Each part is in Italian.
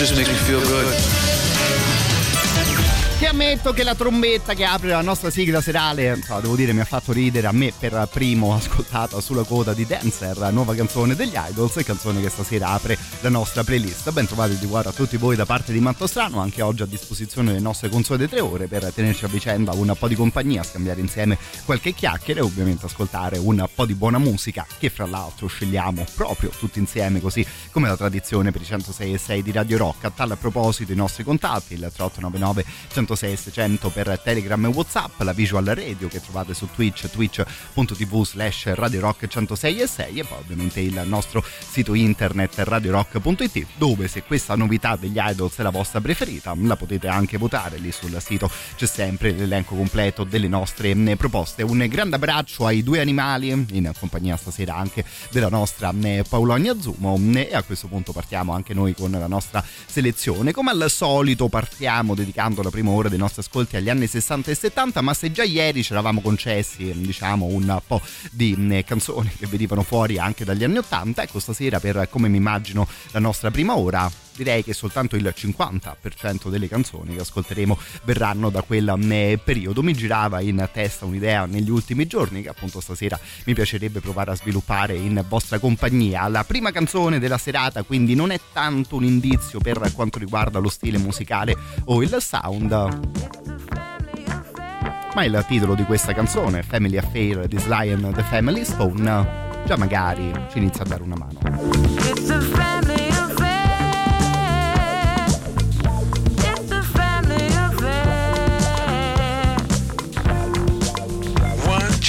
Just makes me feel good. Ammetto che la trombetta che apre la nostra sigla serale, insomma, devo dire, mi ha fatto ridere a me per primo ascoltata sulla coda di Dancer, la nuova canzone degli Idols, canzone che stasera apre la nostra playlist. Ben trovati di guarda a tutti voi da parte di Matto Strano, anche oggi a disposizione le nostre consuete tre ore per tenerci a vicenda un po' di compagnia, scambiare insieme qualche chiacchiere e ovviamente ascoltare un po' di buona musica che fra l'altro scegliamo proprio tutti insieme così come la tradizione per i 106 e 6 di Radio Rock. A tal proposito i nostri contatti, il 3899 106 600 per Telegram e Whatsapp, la visual radio che trovate su Twitch, twitch.tv slash Radio Rock 106 e 6 e poi ovviamente il nostro sito internet radiorock.it dove se questa novità degli idols è la vostra preferita la potete anche votare lì sul sito. C'è sempre l'elenco completo delle nostre mm, proposte. Un grande abbraccio ai due animali in compagnia stasera anche della nostra mm, Paolonia Zumo mm, e a questo punto partiamo anche noi con la nostra selezione. Come al solito partiamo dedicando la prima ora dei nostri ascolti agli anni 60 e 70 ma se già ieri ci eravamo concessi diciamo un po' di mh, canzoni che venivano fuori anche dagli anni 80 ecco stasera per come mi immagino la nostra prima ora direi che soltanto il 50% delle canzoni che ascolteremo verranno da quel mh, periodo mi girava in testa un'idea negli ultimi giorni che appunto stasera mi piacerebbe provare a sviluppare in vostra compagnia la prima canzone della serata quindi non è tanto un indizio per quanto riguarda lo stile musicale o il sound ma il titolo di questa canzone, Family Affair Sly and the Family Stone, già magari ci inizia a dare una mano.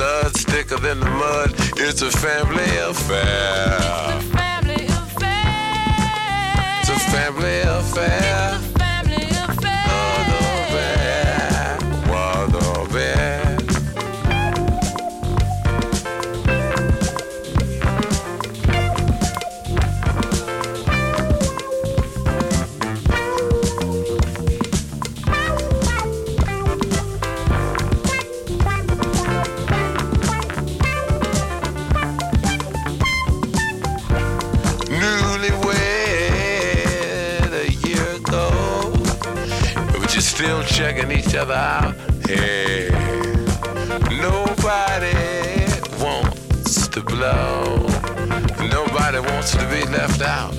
Blood's thicker than the mud. It's a family affair. Family affair. It's a family affair. Checking each other out. Hey, nobody wants to blow. Nobody wants to be left out.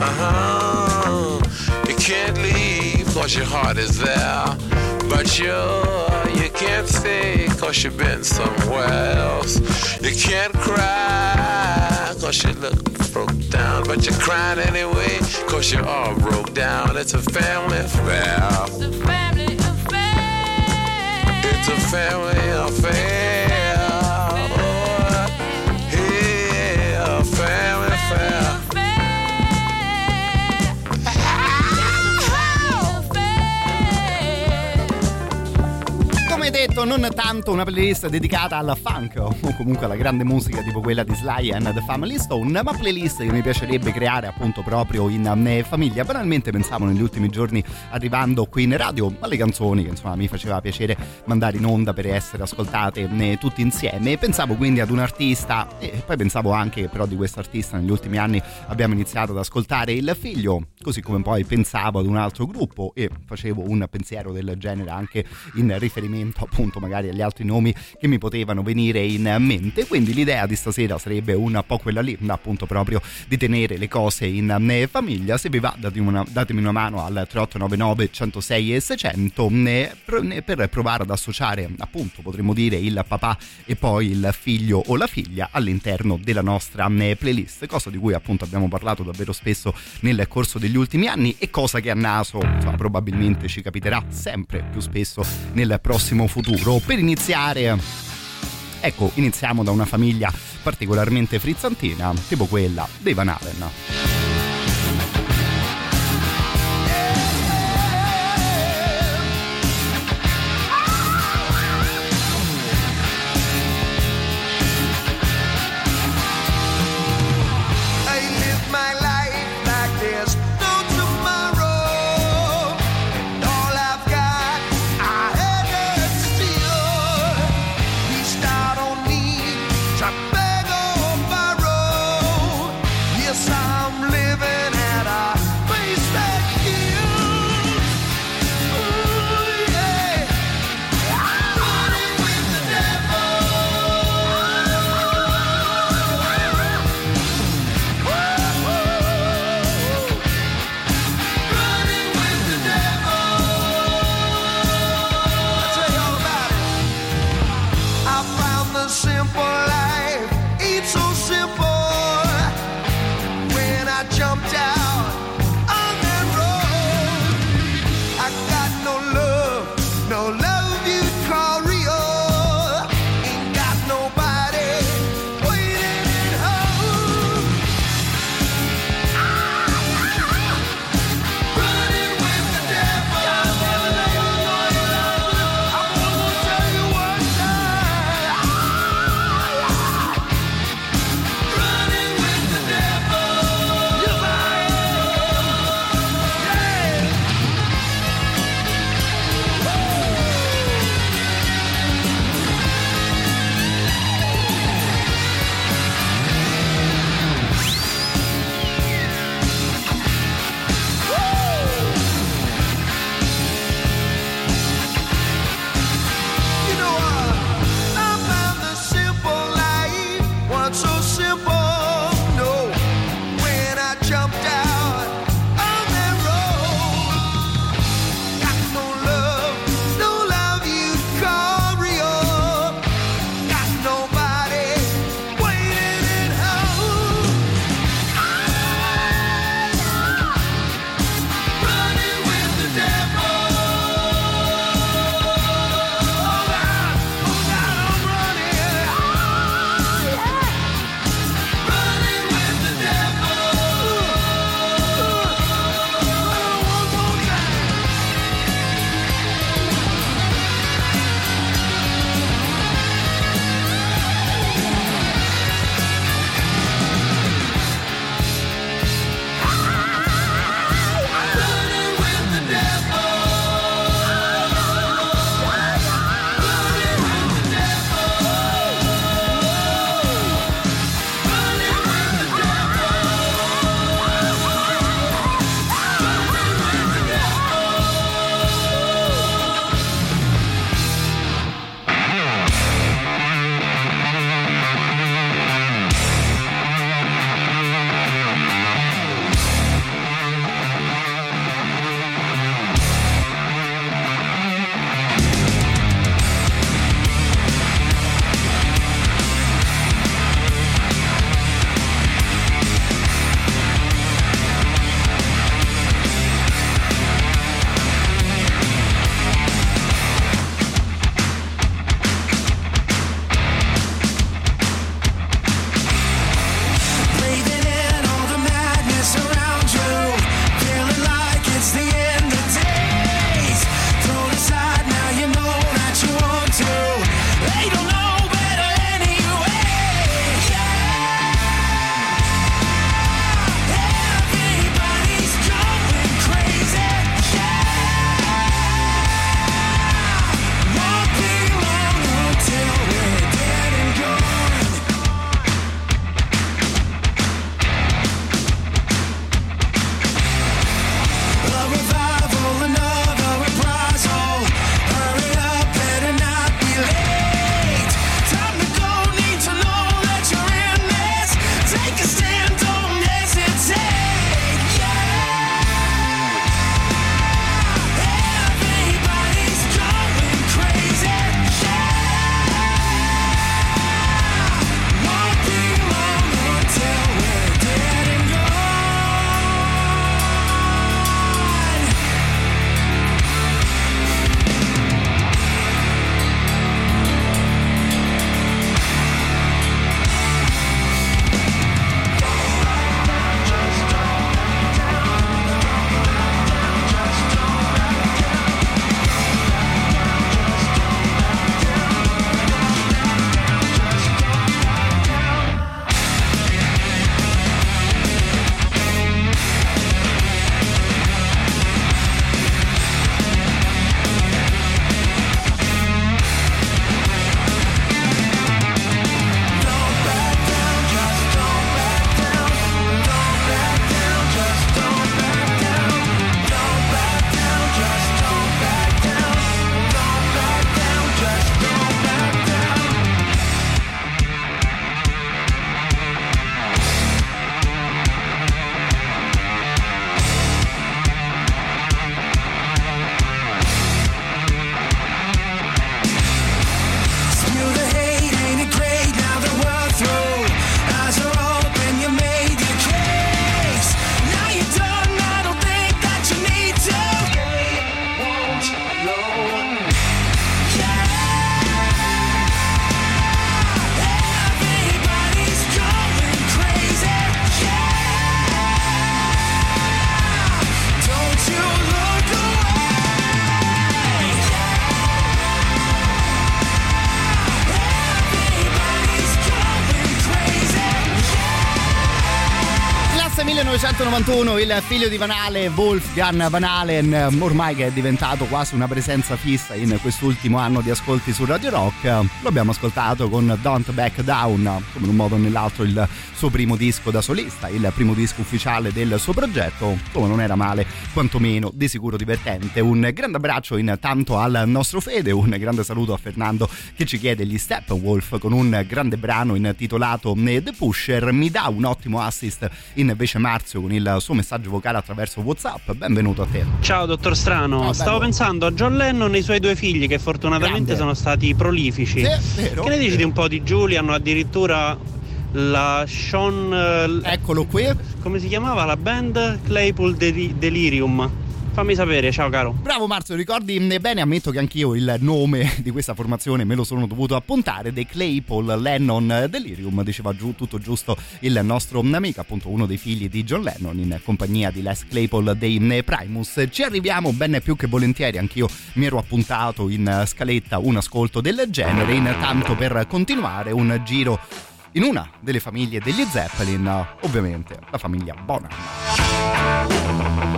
Uh huh. You can't leave cause your heart is there. But you, you can't stay cause you've been somewhere else. You can't cry cause you look broke down. But you're crying anyway cause you're all broke down. It's a family affair. It's a family affair. It's a family affair. Detto, non tanto una playlist dedicata al funk o comunque alla grande musica tipo quella di Sly and the Family Stone, ma playlist che mi piacerebbe creare appunto proprio in eh, famiglia. Banalmente pensavo negli ultimi giorni arrivando qui in radio alle canzoni che insomma mi faceva piacere mandare in onda per essere ascoltate eh, tutti insieme pensavo quindi ad un artista e poi pensavo anche che però di questo artista negli ultimi anni abbiamo iniziato ad ascoltare il figlio, così come poi pensavo ad un altro gruppo e facevo un pensiero del genere anche in riferimento appunto magari agli altri nomi che mi potevano venire in mente. Quindi l'idea di stasera sarebbe un po' quella lì, appunto proprio di tenere le cose in eh, famiglia. Se vi va datemi una, datemi una mano al 3899 106 e 600 eh, eh, per provare ad associare appunto potremmo dire il papà e poi il figlio o la figlia all'interno della nostra playlist, cosa di cui appunto abbiamo parlato davvero spesso nel corso degli ultimi anni e cosa che a naso insomma, probabilmente ci capiterà sempre più spesso nel prossimo futuro. Per iniziare, ecco, iniziamo da una famiglia particolarmente frizzantina, tipo quella dei Van Halen. 1991 il figlio di Van Halen, Wolfgang Van Halen, ormai che è diventato quasi una presenza fissa in quest'ultimo anno di ascolti su Radio Rock, lo abbiamo ascoltato con Don't Back Down, come in un modo o nell'altro il suo primo disco da solista, il primo disco ufficiale del suo progetto, come non era male, quantomeno di sicuro divertente. Un grande abbraccio intanto al nostro Fede, un grande saluto a Fernando che ci chiede gli Steppenwolf con un grande brano intitolato The Pusher, mi dà un ottimo assist invece Marzio con il suo messaggio vocale attraverso Whatsapp, benvenuto a te. Ciao dottor Strano, Ah, stavo pensando a John Lennon e i suoi due figli che fortunatamente Grande. sono stati prolifici. Sì, vero. Che ne dici di un po' di? Hanno addirittura la Sean... eh, Eccolo qui. come si chiamava la band? Claypool Deli- Delirium. Fammi sapere, ciao caro. Bravo Marzio, ricordi bene, ammetto che anch'io il nome di questa formazione me lo sono dovuto appuntare, dei Claypool Lennon Delirium, diceva giù tutto giusto il nostro amico, appunto uno dei figli di John Lennon in compagnia di Les Claypool dei Primus. Ci arriviamo bene più che volentieri, anch'io mi ero appuntato in scaletta un ascolto del genere, intanto per continuare un giro in una delle famiglie degli Zeppelin, ovviamente la famiglia Bonham.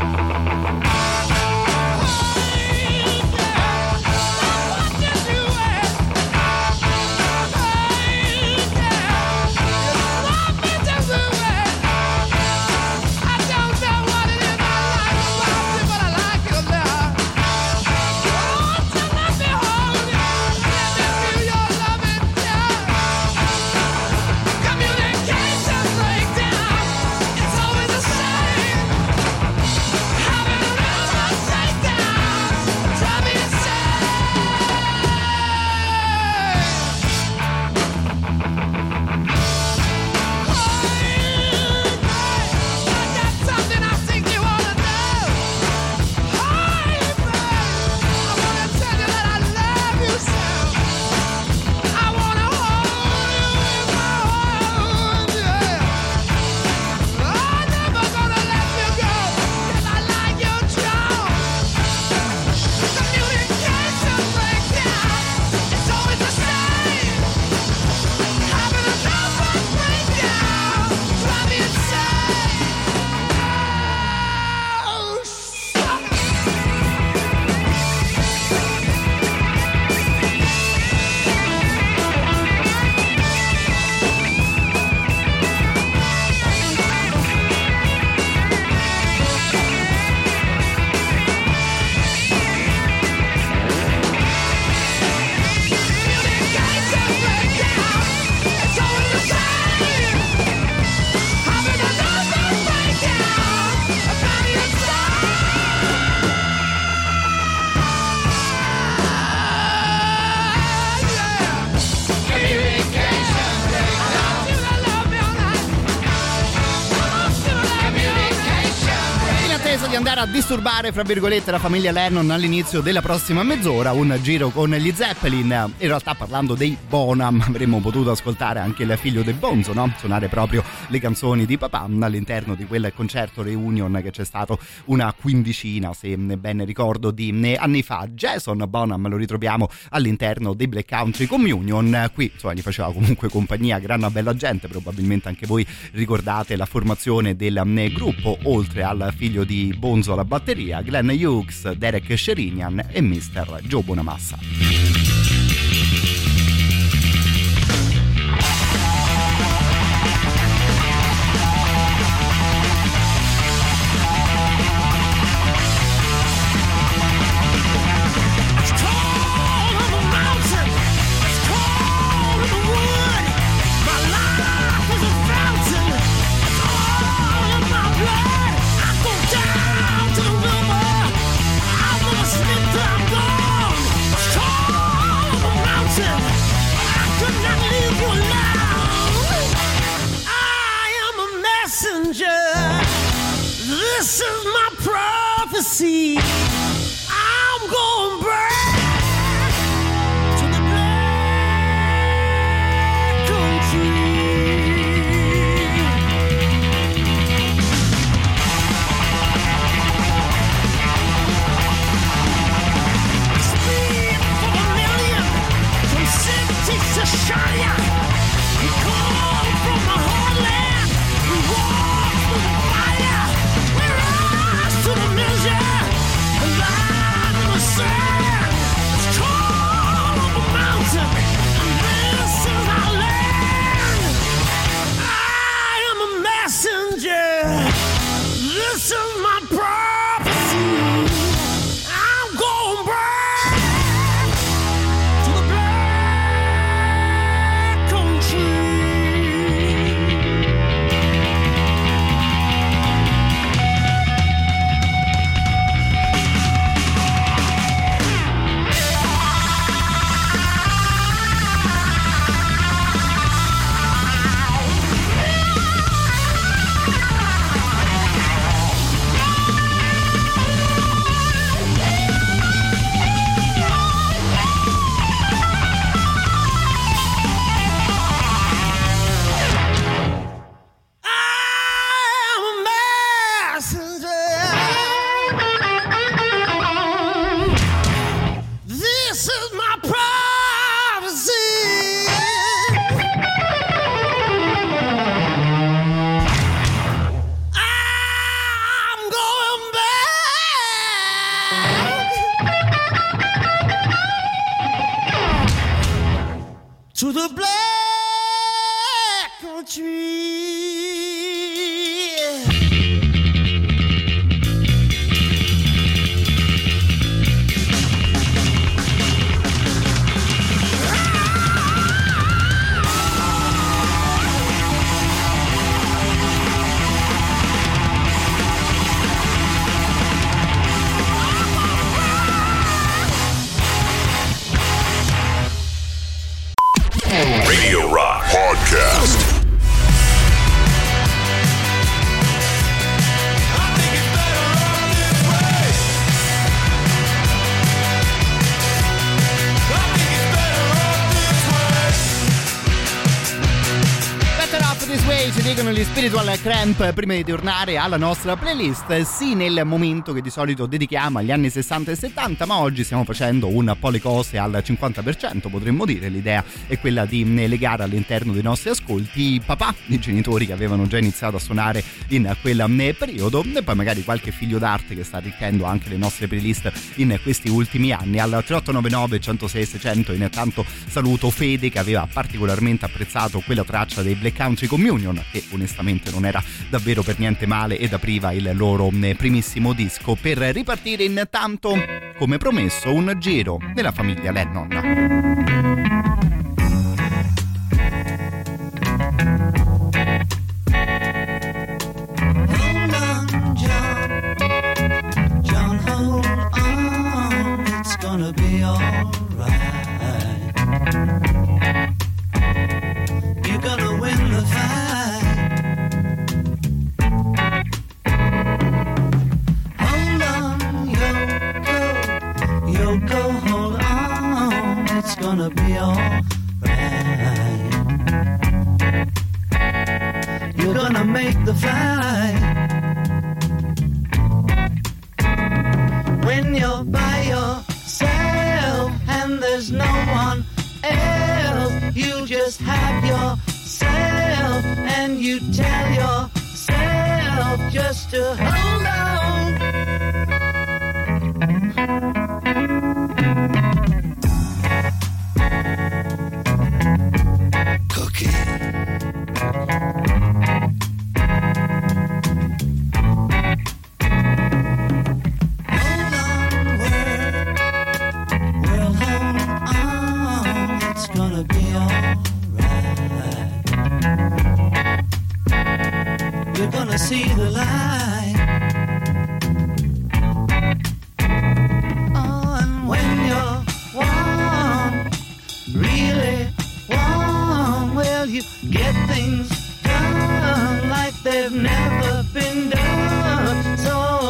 Disturbare, fra virgolette, la famiglia Lennon all'inizio della prossima mezz'ora. Un giro con gli Zeppelin. In realtà, parlando dei Bonham, avremmo potuto ascoltare anche il figlio del Bonzo, no? Suonare proprio le canzoni di papà all'interno di quel concerto reunion che c'è stato una quindicina, se ben ricordo, di anni fa. Jason Bonham lo ritroviamo all'interno dei Black Country Communion. Qui, insomma, gli faceva comunque compagnia gran bella gente. Probabilmente anche voi ricordate la formazione del gruppo, oltre al figlio di Bonzo alla batteria, Glenn Hughes, Derek Sherinian e Mr. Joe Bonamassa. Cramp prima di tornare alla nostra playlist. Sì, nel momento che di solito dedichiamo agli anni 60 e 70, ma oggi stiamo facendo un po' le cose al 50%, potremmo dire. L'idea è quella di legare all'interno dei nostri ascolti i papà, i genitori che avevano già iniziato a suonare in quel periodo, e poi magari qualche figlio d'arte che sta arricchendo anche le nostre playlist in questi ultimi anni. Al 3899 106 600 intanto saluto Fede che aveva particolarmente apprezzato quella traccia dei Black Country Communion che onestamente non era davvero per niente male ed apriva il loro eh, primissimo disco per ripartire intanto come promesso un giro della famiglia Lennon gonna be alright. You're gonna make the flight. When you're by yourself and there's no one else, you just have yourself and you tell yourself just to hold on. See the light. Oh, and when you're warm, really warm, well, you get things done like they've never been done. So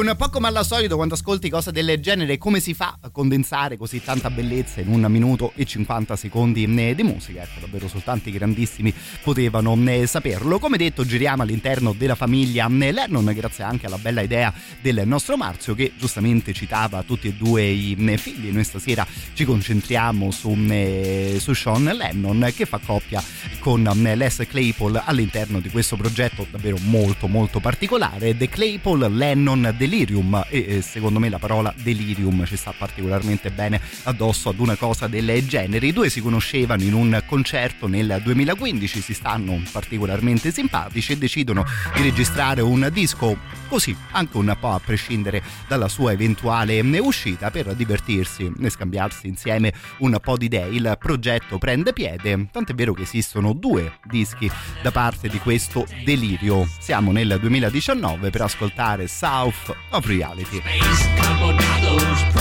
un po' come al solito quando ascolti cose del genere come si fa condensare così tanta bellezza in un minuto e 50 secondi eh, di musica ecco davvero soltanto i grandissimi potevano eh, saperlo. Come detto giriamo all'interno della famiglia eh, Lennon grazie anche alla bella idea del nostro Marzio che giustamente citava tutti e due i figli. Noi stasera ci concentriamo su, su Sean Lennon che fa coppia con Les Claypool all'interno di questo progetto davvero molto molto particolare The Claypool Lennon delirium. E secondo me la parola delirium ci sta particolarmente bene addosso ad una cosa del genere. I due si conoscevano in un concerto nel 2015, si stanno particolarmente simpatici e decidono di registrare un disco così, anche un po' a prescindere dalla sua eventuale uscita per divertirsi e scambiarsi insieme un po' di idee. Il progetto prende piede, tant'è vero che esistono due dischi da parte di questo delirio. Siamo nel 2019 per ascoltare South of Reality. When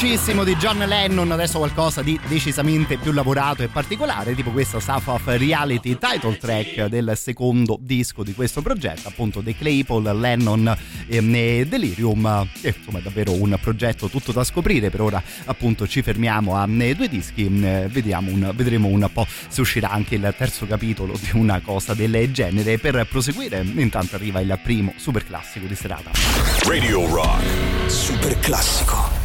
dolcissimo di John Lennon, adesso qualcosa di decisamente più lavorato e particolare, tipo questo South of Reality title track del secondo disco di questo progetto, appunto The Claypool, Lennon e Delirium, che insomma è davvero un progetto tutto da scoprire, per ora appunto ci fermiamo a eh, due dischi, eh, vediamo un- vedremo un po' se uscirà anche il terzo capitolo di una cosa del genere, per proseguire intanto arriva il primo super classico di serata. Radio Rock. Super classico.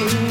Else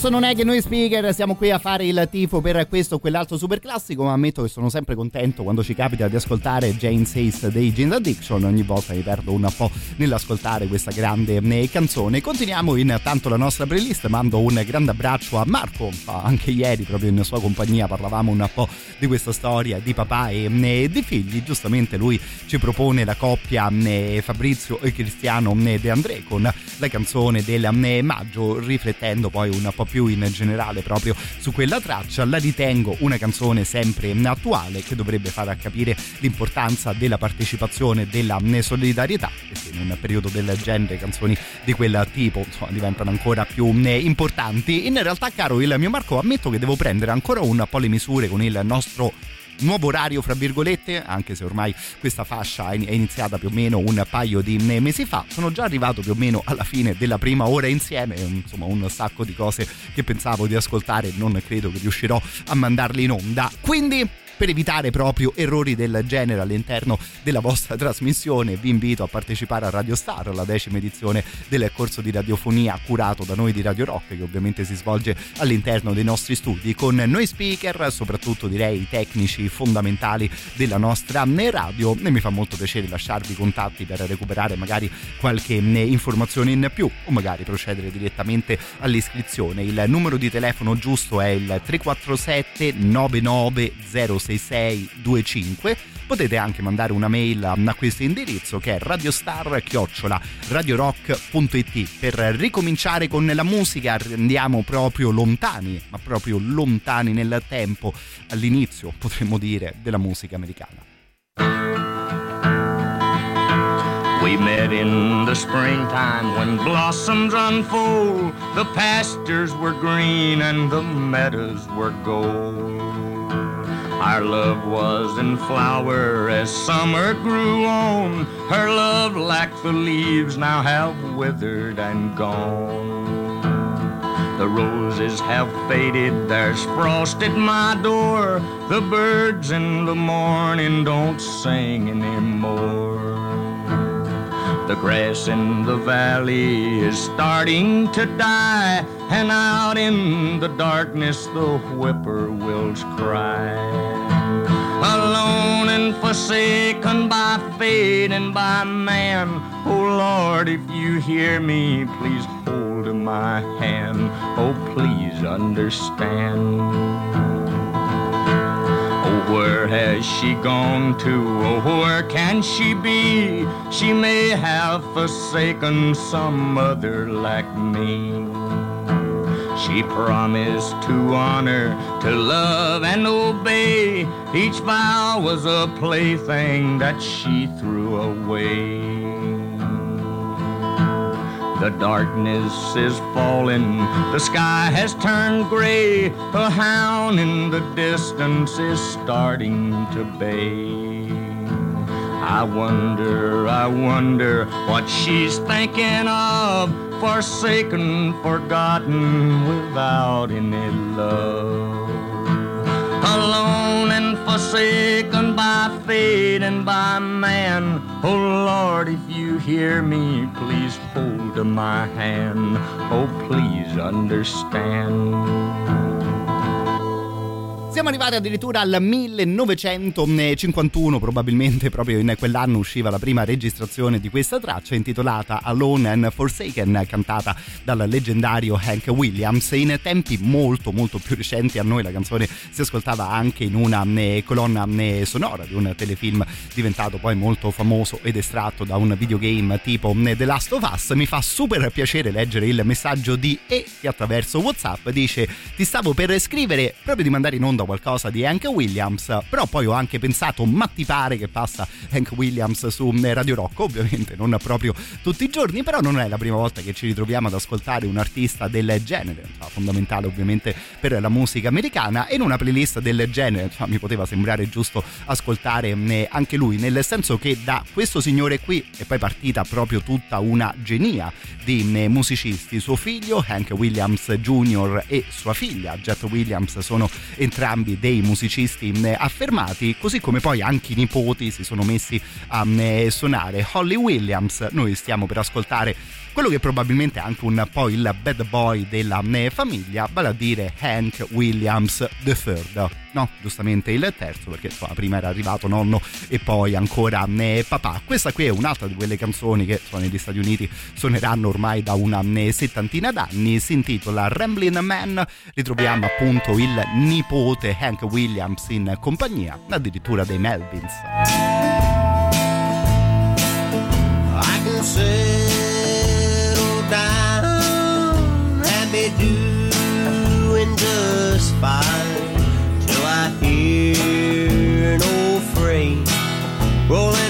Adesso non è che noi speaker siamo qui a fare il tifo per questo o quell'altro super classico, ma ammetto che sono sempre contento quando ci capita di ascoltare Jane Says dei Jeans Addiction. Ogni volta mi perdo un po' nell'ascoltare questa grande eh, canzone. Continuiamo intanto la nostra playlist. Mando un grande abbraccio a Marco. Anche ieri, proprio in sua compagnia, parlavamo un po' di questa storia di papà e eh, di figli. Giustamente lui ci propone la coppia eh, Fabrizio e Cristiano De André con la canzone del maggio, riflettendo poi un po' più in generale proprio su quella traccia. La ritengo una canzone sempre attuale che dovrebbe far capire l'importanza della partecipazione, della solidarietà, perché in un periodo del genere canzoni di quel tipo insomma, diventano ancora più importanti. In realtà, caro il mio Marco, ammetto che devo prendere ancora un po' le misure con il nostro nuovo orario fra virgolette anche se ormai questa fascia è iniziata più o meno un paio di mesi fa. Sono già arrivato più o meno alla fine della prima ora insieme insomma un sacco di cose che pensavo di ascoltare non credo che riuscirò a mandarle in onda. Quindi per evitare proprio errori del genere all'interno della vostra trasmissione vi invito a partecipare a Radio Star, la decima edizione del corso di radiofonia curato da noi di Radio Rock che ovviamente si svolge all'interno dei nostri studi con noi speaker, soprattutto direi i tecnici fondamentali della nostra radio e mi fa molto piacere lasciarvi i contatti per recuperare magari qualche informazione in più o magari procedere direttamente all'iscrizione. Il numero di telefono giusto è il 347 9906 6625 potete anche mandare una mail a questo indirizzo che è radiostar radiorock.it per ricominciare con la musica andiamo proprio lontani ma proprio lontani nel tempo all'inizio potremmo dire della musica americana We met in the springtime when blossoms unfold. The pastures were green and the meadows were gold. Our love was in flower as summer grew on. Her love, like the leaves, now have withered and gone. The roses have faded, there's frost at my door. The birds in the morning don't sing anymore. The grass in the valley is starting to die, and out in the darkness the whippoorwills cry. Alone and forsaken by fate and by man, oh Lord, if you hear me, please hold my hand. Oh, please understand. Where has she gone to? Oh, where can she be? She may have forsaken some other like me. She promised to honor, to love and obey. Each vow was a plaything that she threw away. The darkness is falling, the sky has turned gray. A hound in the distance is starting to bay. I wonder, I wonder what she's thinking of. Forsaken, forgotten, without any love. Alone and forsaken by fate and by man. Oh Lord, if you hear me, please hold my hand. Oh, please understand. Siamo arrivati addirittura al 1951, probabilmente proprio in quell'anno usciva la prima registrazione di questa traccia intitolata Alone and Forsaken, cantata dal leggendario Hank Williams. In tempi molto molto più recenti a noi la canzone si ascoltava anche in una eh, colonna eh, sonora di un telefilm diventato poi molto famoso ed estratto da un videogame tipo eh, The Last of Us. Mi fa super piacere leggere il messaggio di E che attraverso WhatsApp dice ti stavo per scrivere proprio di mandare in onda qualcosa di Hank Williams, però poi ho anche pensato, ma ti pare che passa Hank Williams su Radio Rock? Ovviamente non proprio tutti i giorni, però non è la prima volta che ci ritroviamo ad ascoltare un artista del genere, fondamentale ovviamente per la musica americana e in una playlist del genere mi poteva sembrare giusto ascoltare eh, anche lui, nel senso che da questo signore qui è poi partita proprio tutta una genia di eh, musicisti, suo figlio Hank Williams Jr. e sua figlia Jet Williams sono entrambi dei musicisti eh, affermati, così come poi anche i nipoti si sono messi a eh, suonare. Holly Williams, noi stiamo per ascoltare quello che probabilmente è anche un po' il bad boy della eh, famiglia, vale a dire Hank Williams III. No, giustamente il terzo, perché insomma, prima era arrivato nonno e poi ancora eh, papà. Questa qui è un'altra di quelle canzoni che insomma, negli Stati Uniti suoneranno ormai da una eh, settantina d'anni. Si intitola Ramblin' Man. Ritroviamo appunto il nipote Hank Williams in compagnia addirittura dei Melvins. Fine till I hear an old freight rolling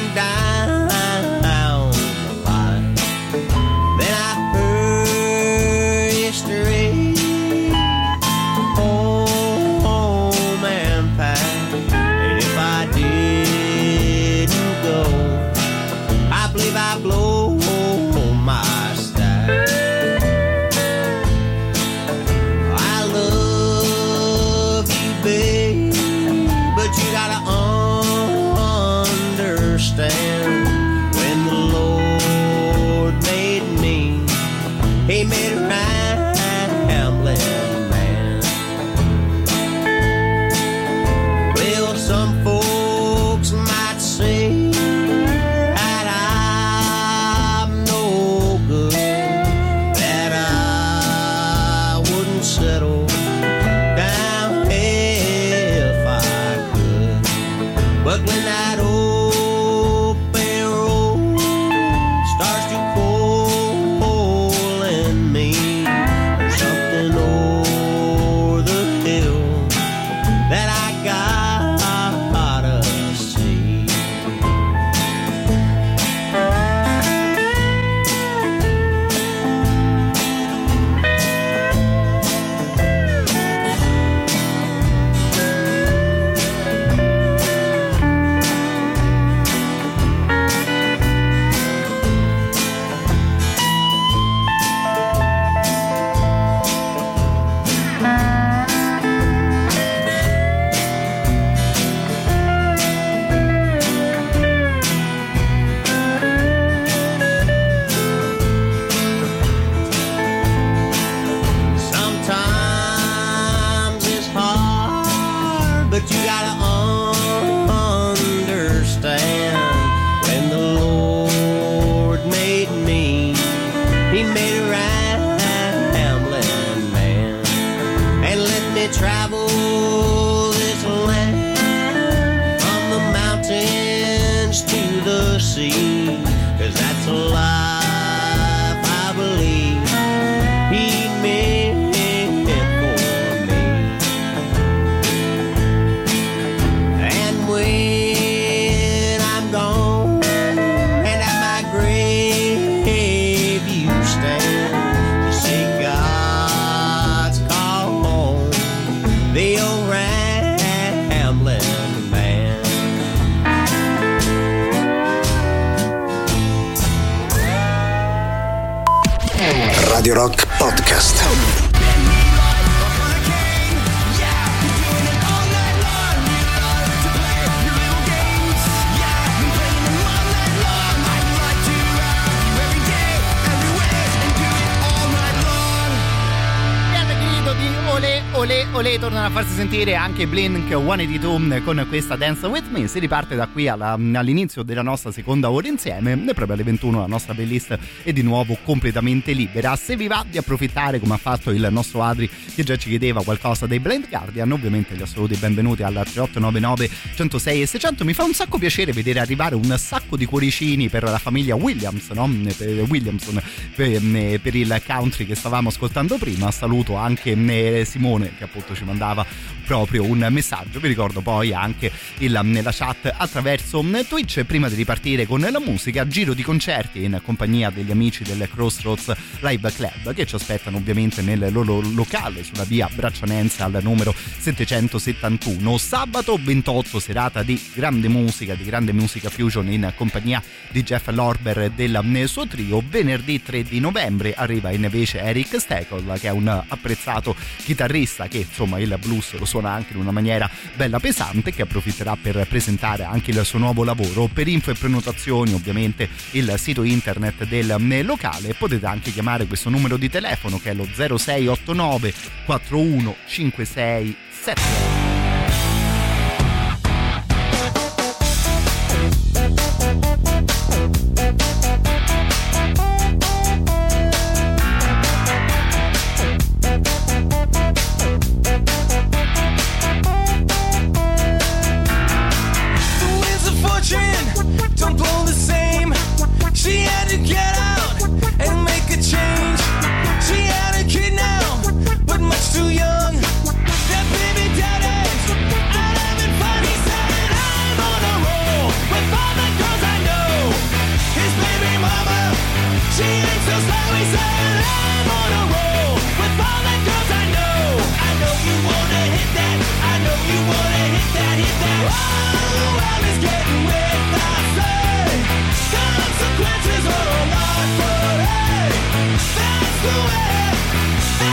sentire anche Blink 182 con questa Dance With Me. Si riparte da qui alla- all'inizio della nostra seconda ora insieme e proprio alle 21 la nostra playlist è di nuovo completamente libera. Se vi va di approfittare come ha fatto il nostro Adri che già ci chiedeva qualcosa dei Blind Guardian, ovviamente gli assoluti benvenuti alla 3899 106 e 600. Mi fa un sacco piacere vedere arrivare un sacco di cuoricini per la famiglia Williams, no? per Williamson, per, per il country che stavamo ascoltando prima. Saluto anche eh, Simone che appunto ci mandava proprio un messaggio. Vi ricordo poi anche il- nella chat attraverso Twitch. Prima di ripartire con la musica, giro di concerti in compagnia degli amici del Crossroads Live Club che ci aspettano ovviamente nel loro locale sulla via Braccianense al numero 771. Sabato 28 serata di grande musica, di grande musica fusion in compagnia di Jeff Lorber e del suo trio. Venerdì 3 di novembre arriva invece Eric Steckel che è un apprezzato chitarrista che insomma il blues lo suona anche in una maniera bella pesante che approfitterà per presentare anche il suo nuovo lavoro. Per info e prenotazioni ovviamente il sito internet del locale potete anche chiamare questo numero di telefono che è lo 0689 4156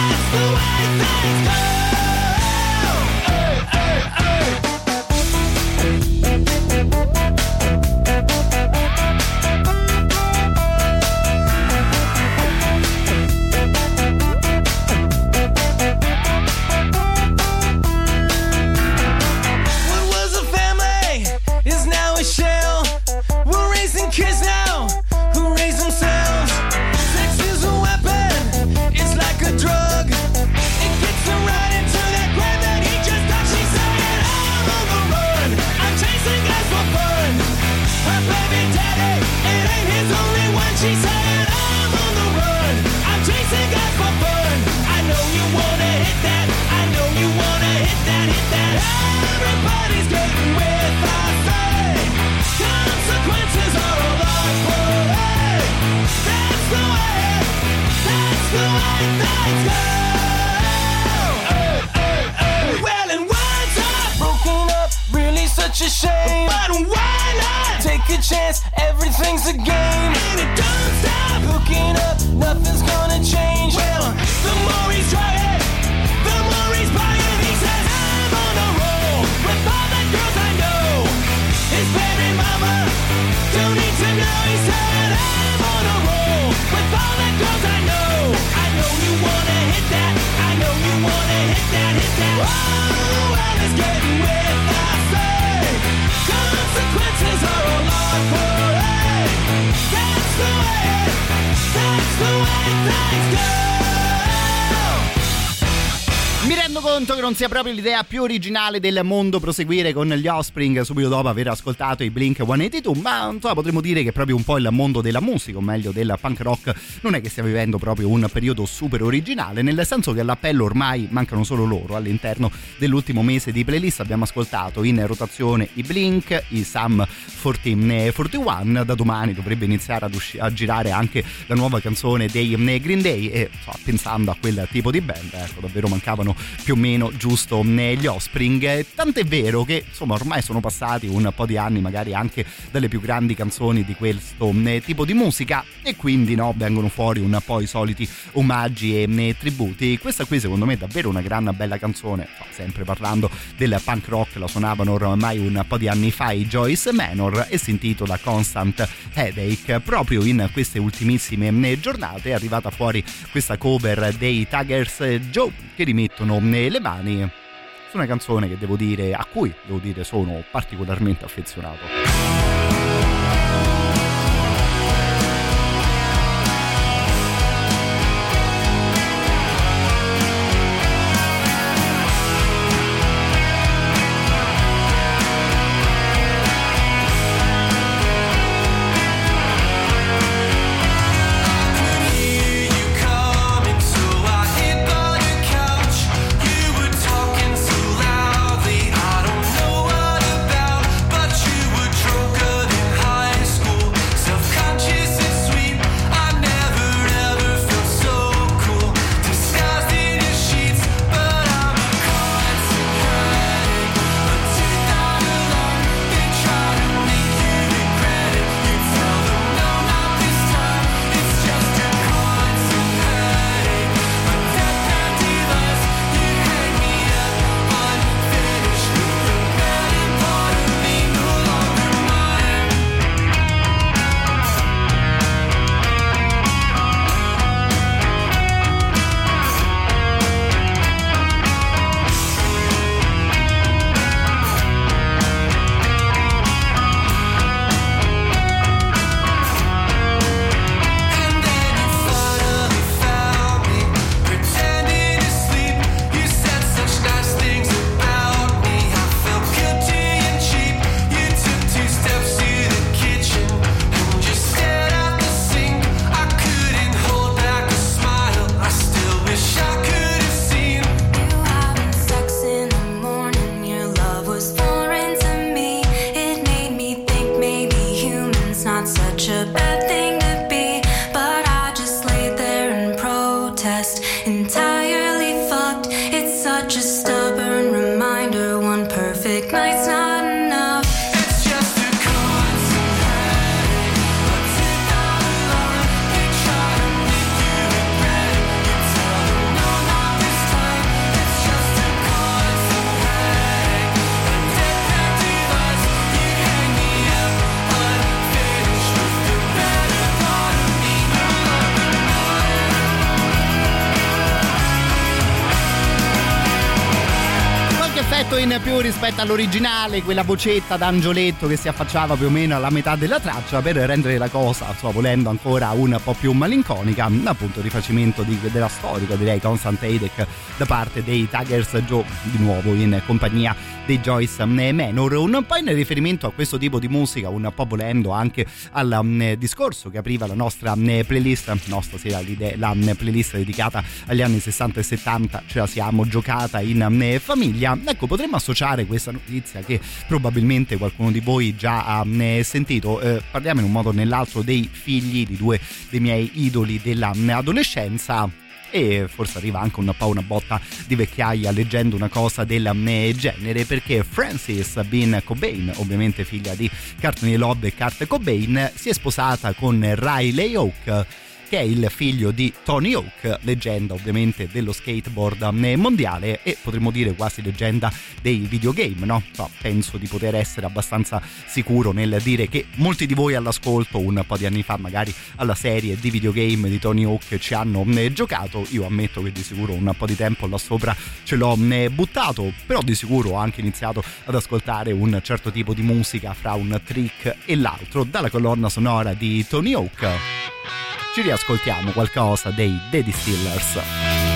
that's the way, things go. Chance? Everything's a game, and it don't stop. Hooking up, nothing's gonna that's the rendo conto che non sia proprio l'idea più originale del mondo proseguire con gli Offspring subito dopo aver ascoltato i Blink 182, ma insomma potremmo dire che proprio un po' il mondo della musica, o meglio del punk rock, non è che stia vivendo proprio un periodo super originale, nel senso che all'appello ormai mancano solo loro. All'interno dell'ultimo mese di playlist abbiamo ascoltato in rotazione i Blink, i Sam 1441, da domani dovrebbe iniziare ad usci- a girare anche la nuova canzone dei Green Day e insomma, pensando a quel tipo di band, ecco, davvero mancavano più o meno giusto gli Offspring. Tant'è vero che insomma ormai sono passati un po' di anni, magari anche dalle più grandi canzoni di questo tipo di musica, e quindi no, vengono fuori un po' i soliti omaggi e tributi. Questa qui secondo me è davvero una gran bella canzone, sempre parlando del punk rock, la suonavano ormai un po' di anni fa i Joyce Manor e si intitola Constant Headache. Proprio in queste ultimissime giornate è arrivata fuori questa cover dei Tigers Joe che rimettono le mani su una canzone che devo dire a cui devo dire sono particolarmente affezionato. Effetto in più rispetto all'originale, quella vocetta d'angioletto che si affacciava più o meno alla metà della traccia per rendere la cosa, insomma, volendo ancora un po' più malinconica, appunto rifacimento di- della storica, direi, Constant Headache da parte dei Tigers Joe, di nuovo in compagnia dei Joyce Manor. Un po' in riferimento a questo tipo di musica, un po' volendo anche al mm, discorso che apriva la nostra mm, playlist, nostra sera la mm, playlist dedicata agli anni 60 e 70, ce la siamo giocata in famiglia. Ecco, potremmo associare questa notizia che probabilmente qualcuno di voi già ha sentito. Eh, parliamo in un modo o nell'altro dei figli di due dei miei idoli dell'adolescenza e forse arriva anche un po' una botta di vecchiaia leggendo una cosa del mm, genere perché Frances Bean Cobain, ovviamente figlia di Courtney Love e Kurt Cobain, si è sposata con Riley Oak che è il figlio di Tony Hawk, leggenda ovviamente dello skateboard mondiale e potremmo dire quasi leggenda dei videogame, no? So, penso di poter essere abbastanza sicuro nel dire che molti di voi all'ascolto un po' di anni fa magari alla serie di videogame di Tony Hawk ci hanno eh, giocato, io ammetto che di sicuro un po' di tempo là sopra ce l'ho eh, buttato, però di sicuro ho anche iniziato ad ascoltare un certo tipo di musica fra un trick e l'altro. Dalla colonna sonora di Tony Hawk ci riascoltiamo qualcosa dei The Distillers.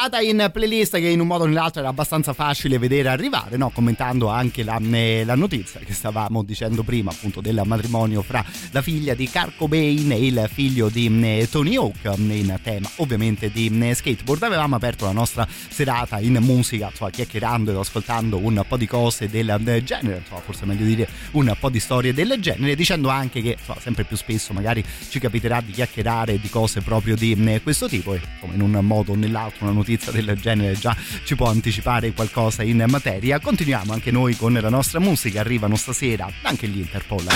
Accoppiata in playlist che in un modo o nell'altro era abbastanza facile vedere arrivare, no? commentando anche la, eh, la notizia che stavamo dicendo prima, appunto del matrimonio fra la figlia di Kurt Cobain e il figlio di eh, Tony Hawk in tema ovviamente di eh, skateboard. Avevamo aperto la nostra serata in musica, insomma, chiacchierando ed ascoltando un po' di cose del genere, insomma, forse è meglio dire un po' di storie del genere, dicendo anche che insomma, sempre più spesso magari ci capiterà di chiacchierare di cose proprio di eh, questo tipo e come in un modo o nell'altro una notizia del genere già ci può anticipare qualcosa in materia. Continuiamo anche noi con la nostra musica, arrivano stasera anche gli Interpol.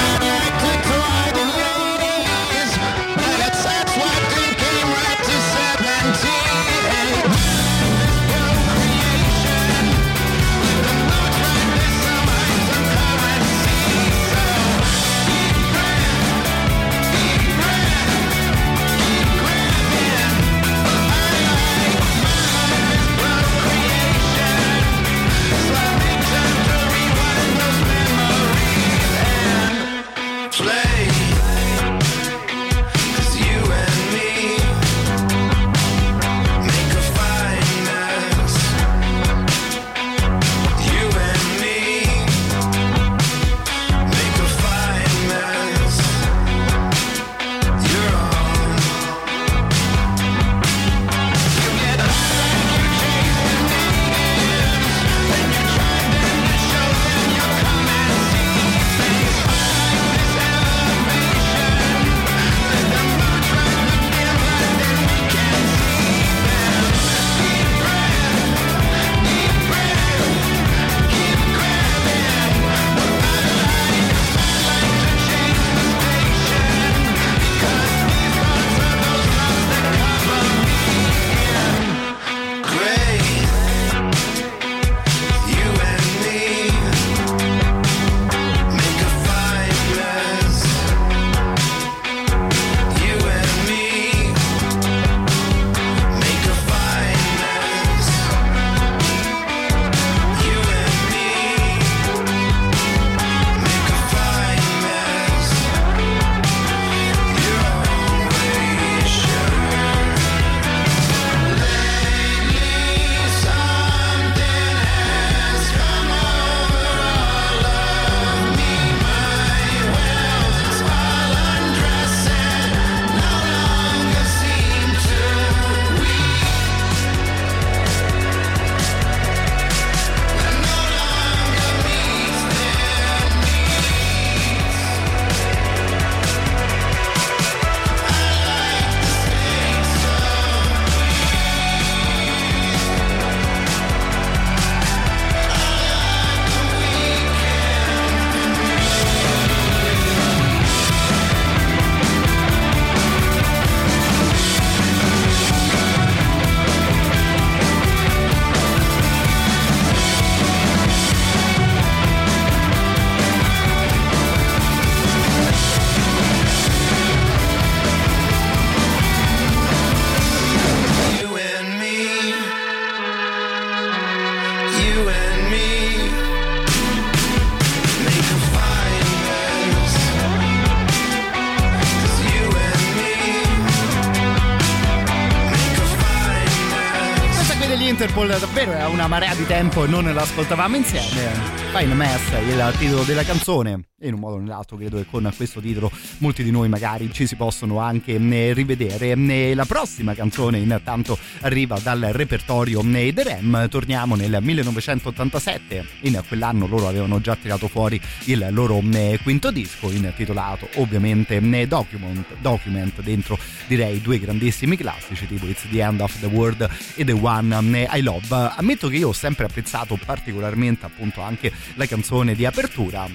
Una marea di tempo e non l'ascoltavamo insieme. Fine Mess, il titolo della canzone. E in un modo o nell'altro credo che con questo titolo molti di noi magari ci si possono anche eh, rivedere. Eh, La prossima canzone intanto arriva dal repertorio The Ram. Torniamo nel 1987. In quell'anno loro avevano già tirato fuori il loro eh, quinto disco intitolato ovviamente eh, Document, Document dentro direi due grandissimi classici tipo It's the End of the World e The One eh, I Love. Ammetto che io ho sempre apprezzato particolarmente appunto anche la canzone di apertura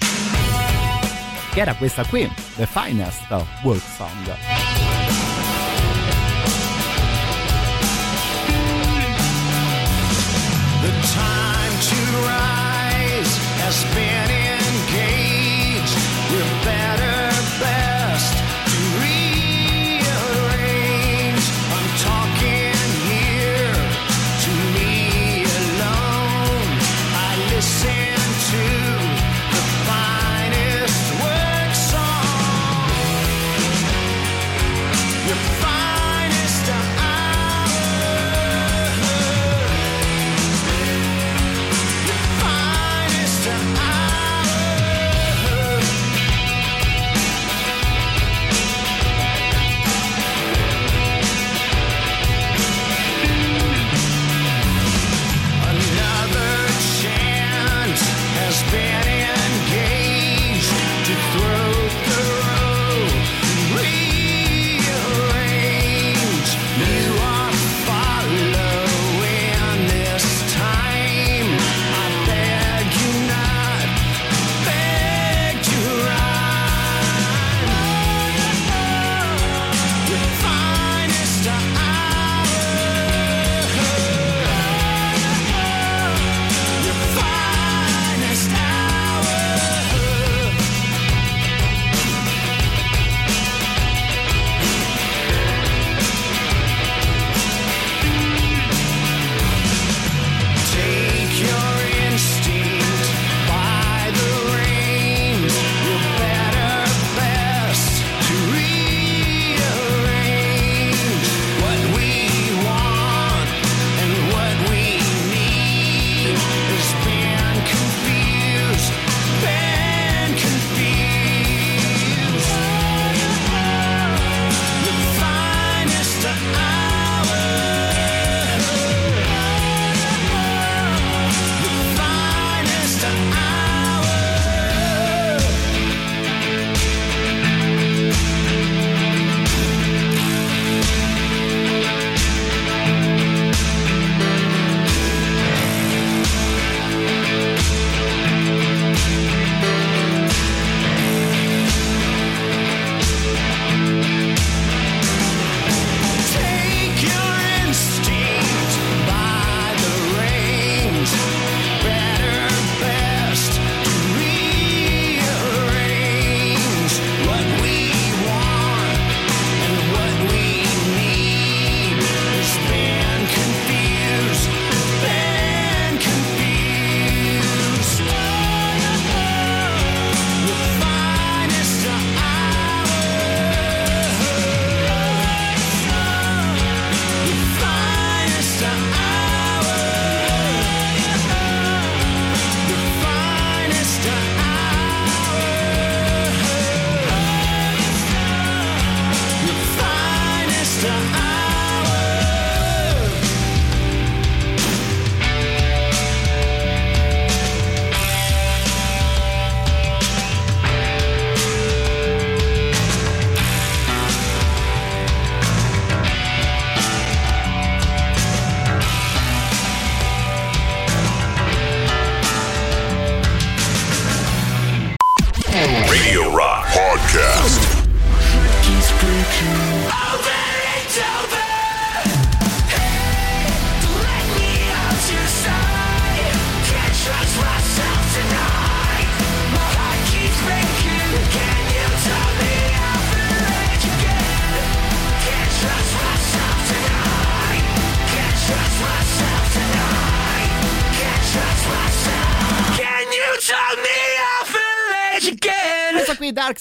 che era questa qui, The Finest World Song. Better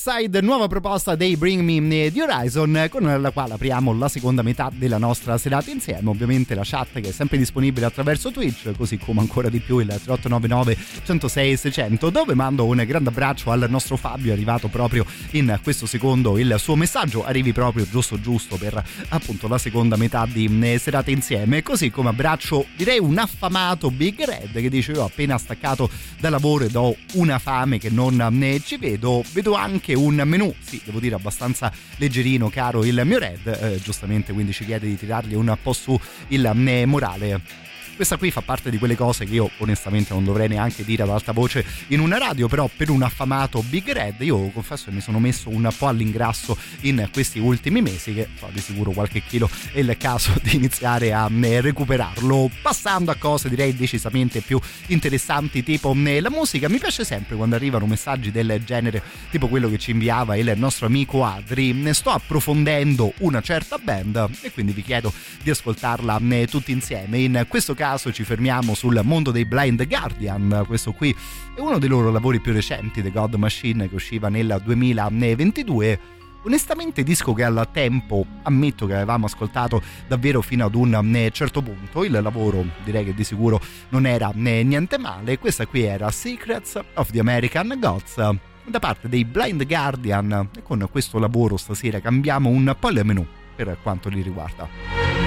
Darkside, nuova proposta dei Bring Me di Horizon, con la quale apriamo la seconda metà della nostra serata insieme. Ovviamente la chat che è sempre disponibile attraverso Twitch, così come ancora di più il 3899 106 600, dove mando un grande abbraccio al nostro Fabio, arrivato proprio in questo secondo il suo messaggio, arrivi proprio giusto giusto per appunto la seconda metà di serata insieme, così come abbraccio direi un affamato Big Red che dice io ho appena staccato da lavoro ed ho una fame che non ne ci vedo, vedo anche un menù, sì devo dire abbastanza leggerino caro il mio Red, eh, giustamente quindi ci chiede di tirargli un po' su il morale questa qui fa parte di quelle cose che io onestamente non dovrei neanche dire ad alta voce in una radio, però per un affamato Big Red io confesso che mi sono messo un po' all'ingrasso in questi ultimi mesi, che so, di sicuro qualche chilo è il caso di iniziare a eh, recuperarlo. Passando a cose direi decisamente più interessanti, tipo eh, la musica, mi piace sempre quando arrivano messaggi del genere, tipo quello che ci inviava il nostro amico Adri. Ne sto approfondendo una certa band e quindi vi chiedo di ascoltarla eh, tutti insieme. In questo caso ci fermiamo sul mondo dei Blind Guardian. Questo qui è uno dei loro lavori più recenti, The God Machine, che usciva nel 2022 onestamente disco che al tempo ammetto che avevamo ascoltato davvero fino ad un certo punto. Il lavoro direi che di sicuro non era niente male. Questa qui era Secrets of the American Gods da parte dei Blind Guardian. E con questo lavoro stasera cambiamo un po' il menù per quanto li riguarda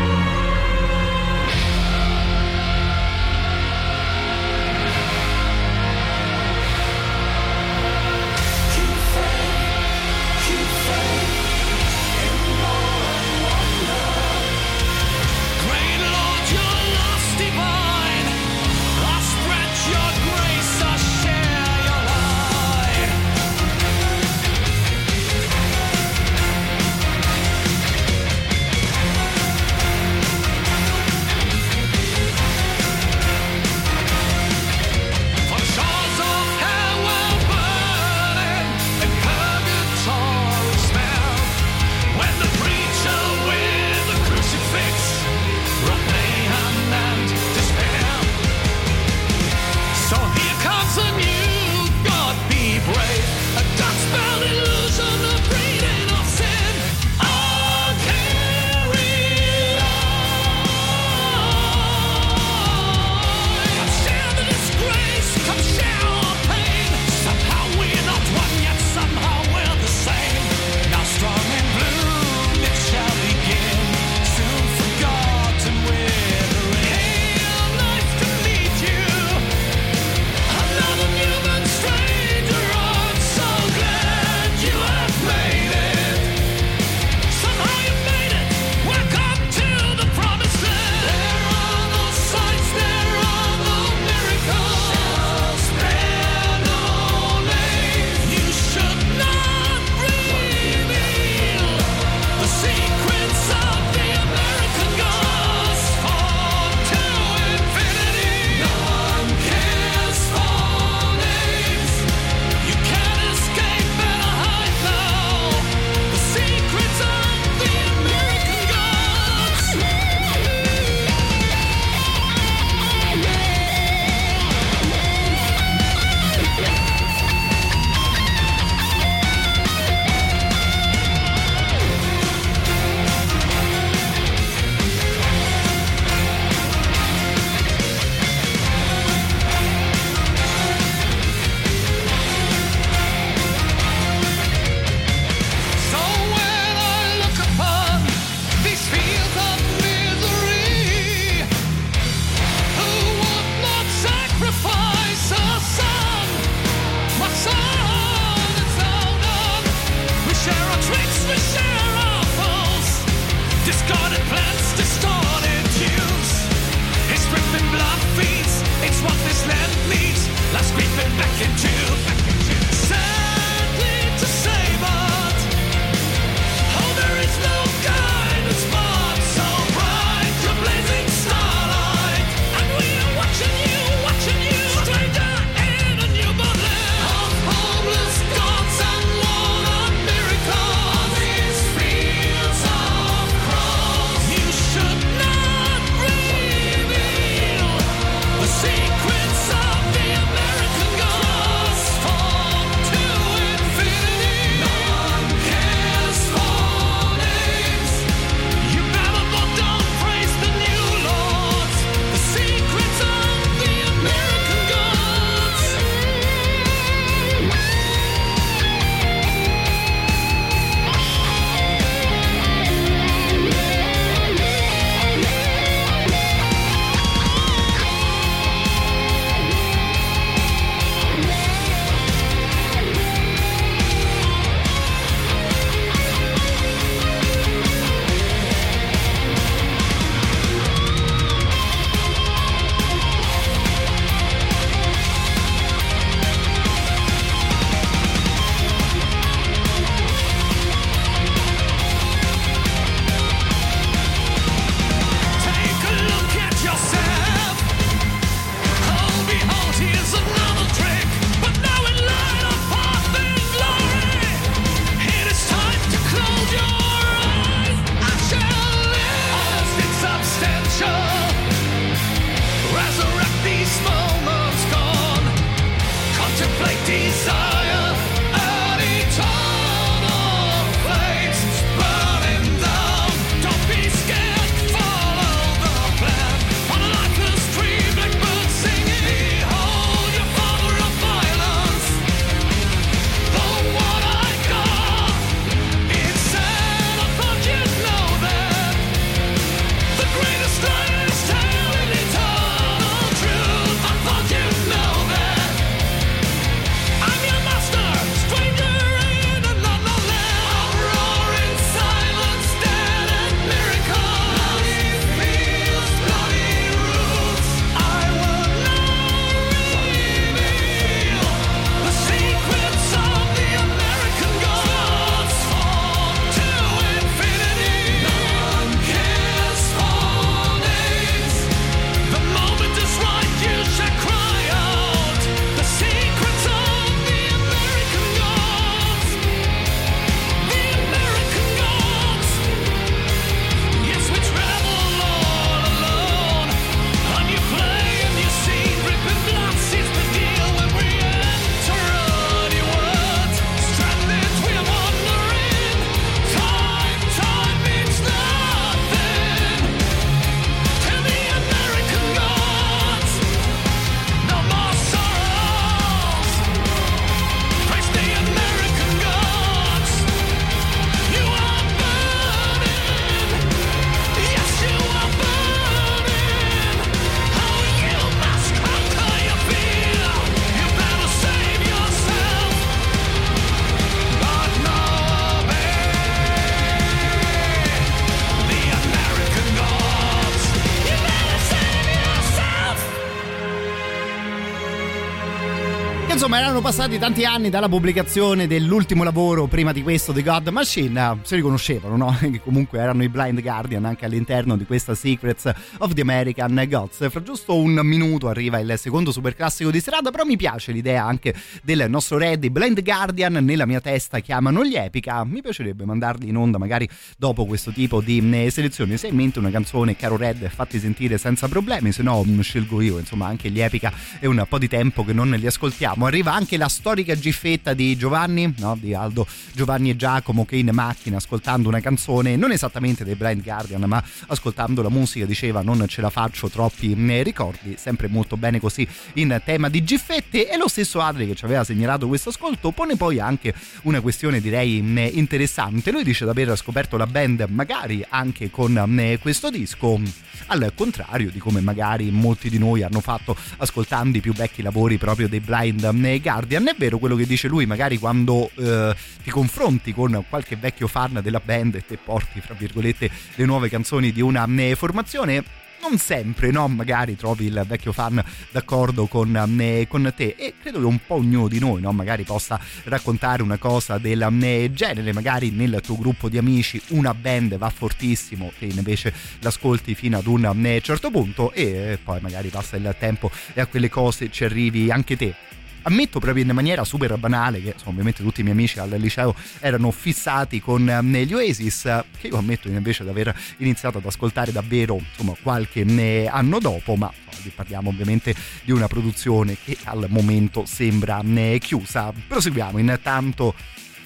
Erano passati tanti anni dalla pubblicazione dell'ultimo lavoro prima di questo The God Machine. Si riconoscevano, no? Che comunque erano i Blind Guardian anche all'interno di questa Secrets of the American Gods. Fra giusto un minuto arriva il secondo super classico di serata, però mi piace l'idea anche del nostro re di Blind Guardian. Nella mia testa chiamano gli Epica. Mi piacerebbe mandarli in onda magari dopo questo tipo di eh, selezione. Se hai in mente una canzone, caro Red, fatti sentire senza problemi, se no mm, scelgo io. Insomma, anche gli Epica è un po' di tempo che non li ascoltiamo arriva anche la storica giffetta di Giovanni, no? di Aldo Giovanni e Giacomo che in macchina ascoltando una canzone, non esattamente dei Blind Guardian, ma ascoltando la musica diceva non ce la faccio troppi eh, ricordi, sempre molto bene così in tema di giffette e lo stesso Adri che ci aveva segnalato questo ascolto pone poi anche una questione direi eh, interessante, lui dice di aver scoperto la band magari anche con eh, questo disco al contrario di come magari molti di noi hanno fatto ascoltando i più vecchi lavori proprio dei Blind Guardian. È vero quello che dice lui, magari quando eh, ti confronti con qualche vecchio fan della band e te porti, fra virgolette, le nuove canzoni di una eh, formazione non sempre, no? Magari trovi il vecchio fan d'accordo con, eh, con, te e credo che un po' ognuno di noi, no? Magari possa raccontare una cosa del eh, genere, magari nel tuo gruppo di amici una band va fortissimo che invece l'ascolti fino ad un eh, certo punto e poi magari passa il tempo e a quelle cose ci arrivi anche te ammetto proprio in maniera super banale che insomma, ovviamente tutti i miei amici al liceo erano fissati con eh, gli Oasis che io ammetto invece di aver iniziato ad ascoltare davvero insomma, qualche anno dopo ma insomma, parliamo ovviamente di una produzione che al momento sembra eh, chiusa proseguiamo intanto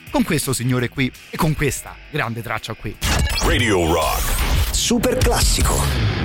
con questo signore qui e con questa grande traccia qui Radio Rock. Super classico.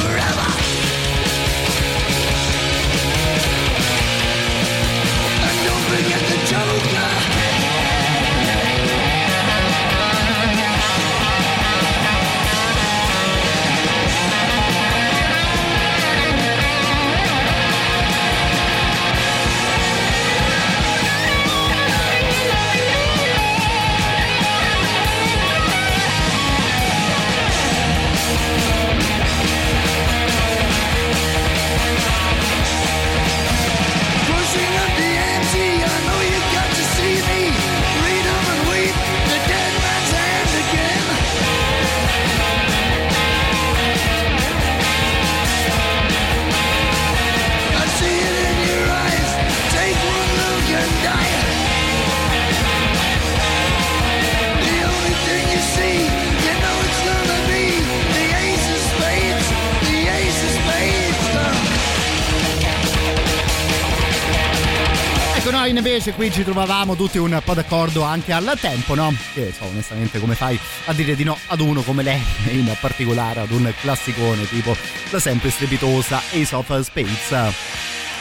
Noi invece qui ci trovavamo tutti un po' d'accordo anche al tempo, no? Che so, onestamente come fai a dire di no ad uno come lei, in particolare ad un classicone tipo la sempre strepitosa Ace of Spades.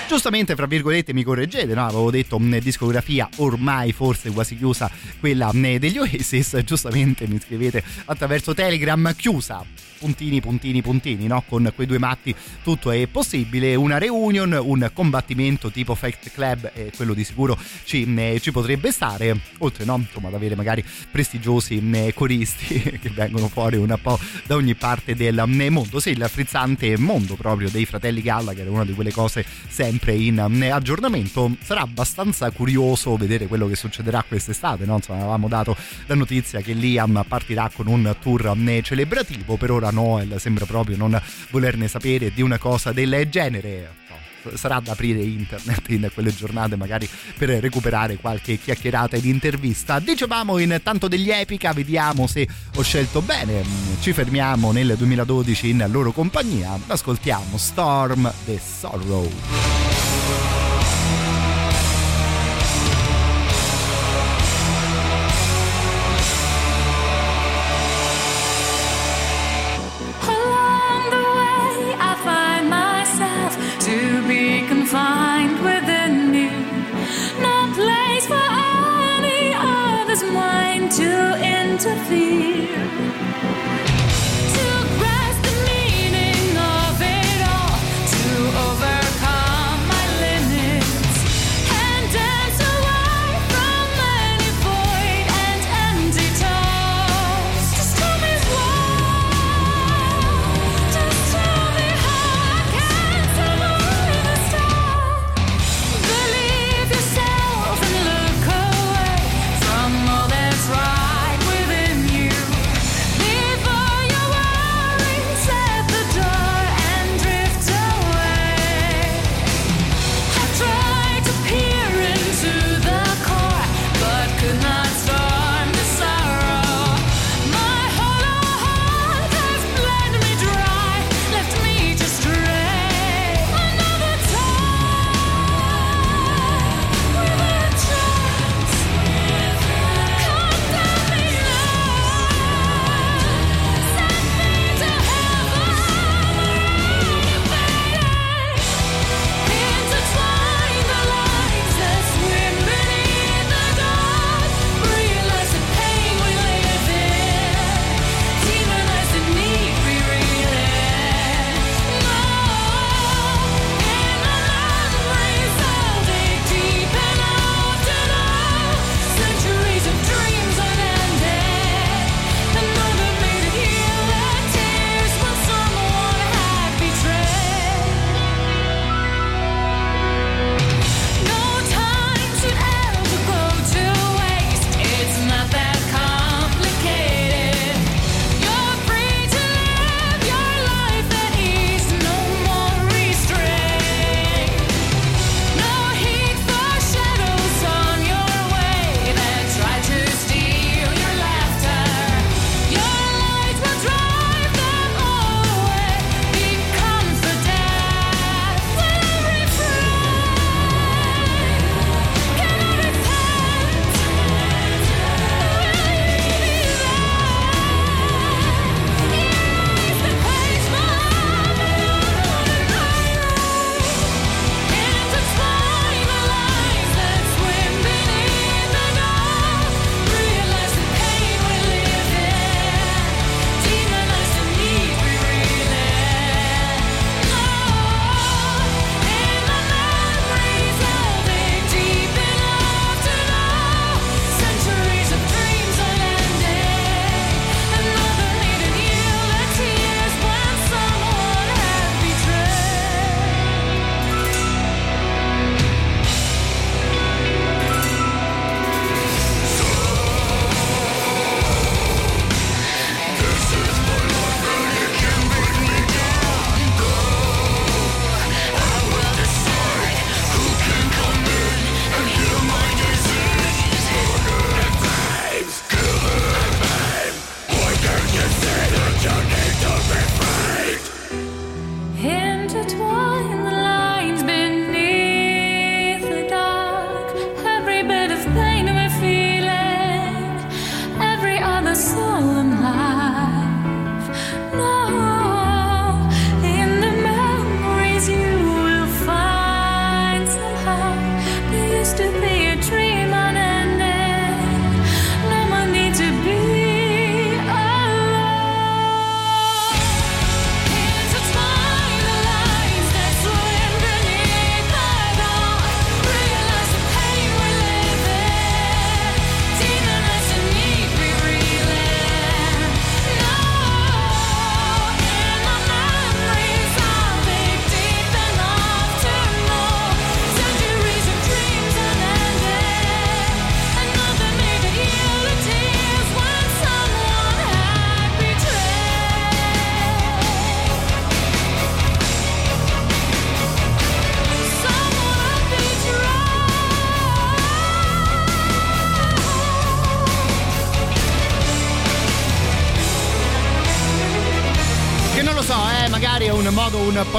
Giustamente, fra virgolette, mi correggete, no? Avevo detto mh, discografia ormai forse quasi chiusa quella mh, degli Oasis, giustamente mi scrivete attraverso Telegram chiusa puntini, puntini, puntini, no? Con quei due matti tutto è possibile. Una reunion, un combattimento tipo Fact Club, e quello di sicuro ci, ne, ci potrebbe stare. Oltre, no? Insomma, ad avere magari prestigiosi ne, coristi che vengono fuori un po' da ogni parte del ne, mondo. Sì, il frizzante mondo proprio dei fratelli Gallagher una di quelle cose sempre in ne, aggiornamento. Sarà abbastanza curioso vedere quello che succederà quest'estate, no? Insomma, avevamo dato la notizia che Liam partirà con un tour celebrativo. Per ora Noel sembra proprio non volerne sapere di una cosa del genere. Sarà da aprire internet in quelle giornate magari per recuperare qualche chiacchierata ed intervista. Dicevamo intanto degli Epica, vediamo se ho scelto bene. Ci fermiamo nel 2012 in loro compagnia. Ascoltiamo Storm the Sorrow.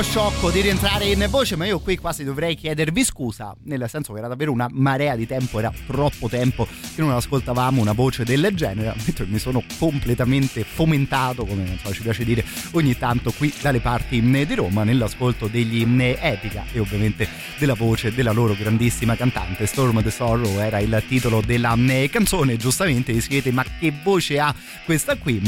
Po' sciocco di rientrare in voce, ma io qui quasi dovrei chiedervi scusa, nel senso che era davvero una marea di tempo, era troppo tempo che non ascoltavamo una voce del genere, mentre mi sono completamente fomentato, come non so, ci piace dire ogni tanto qui dalle parti mh, di Roma, nell'ascolto degli mh, Epica e ovviamente della voce della loro grandissima cantante. Storm the Sorrow era il titolo della mh, canzone, giustamente vi scrivete ma che voce ha questa qui?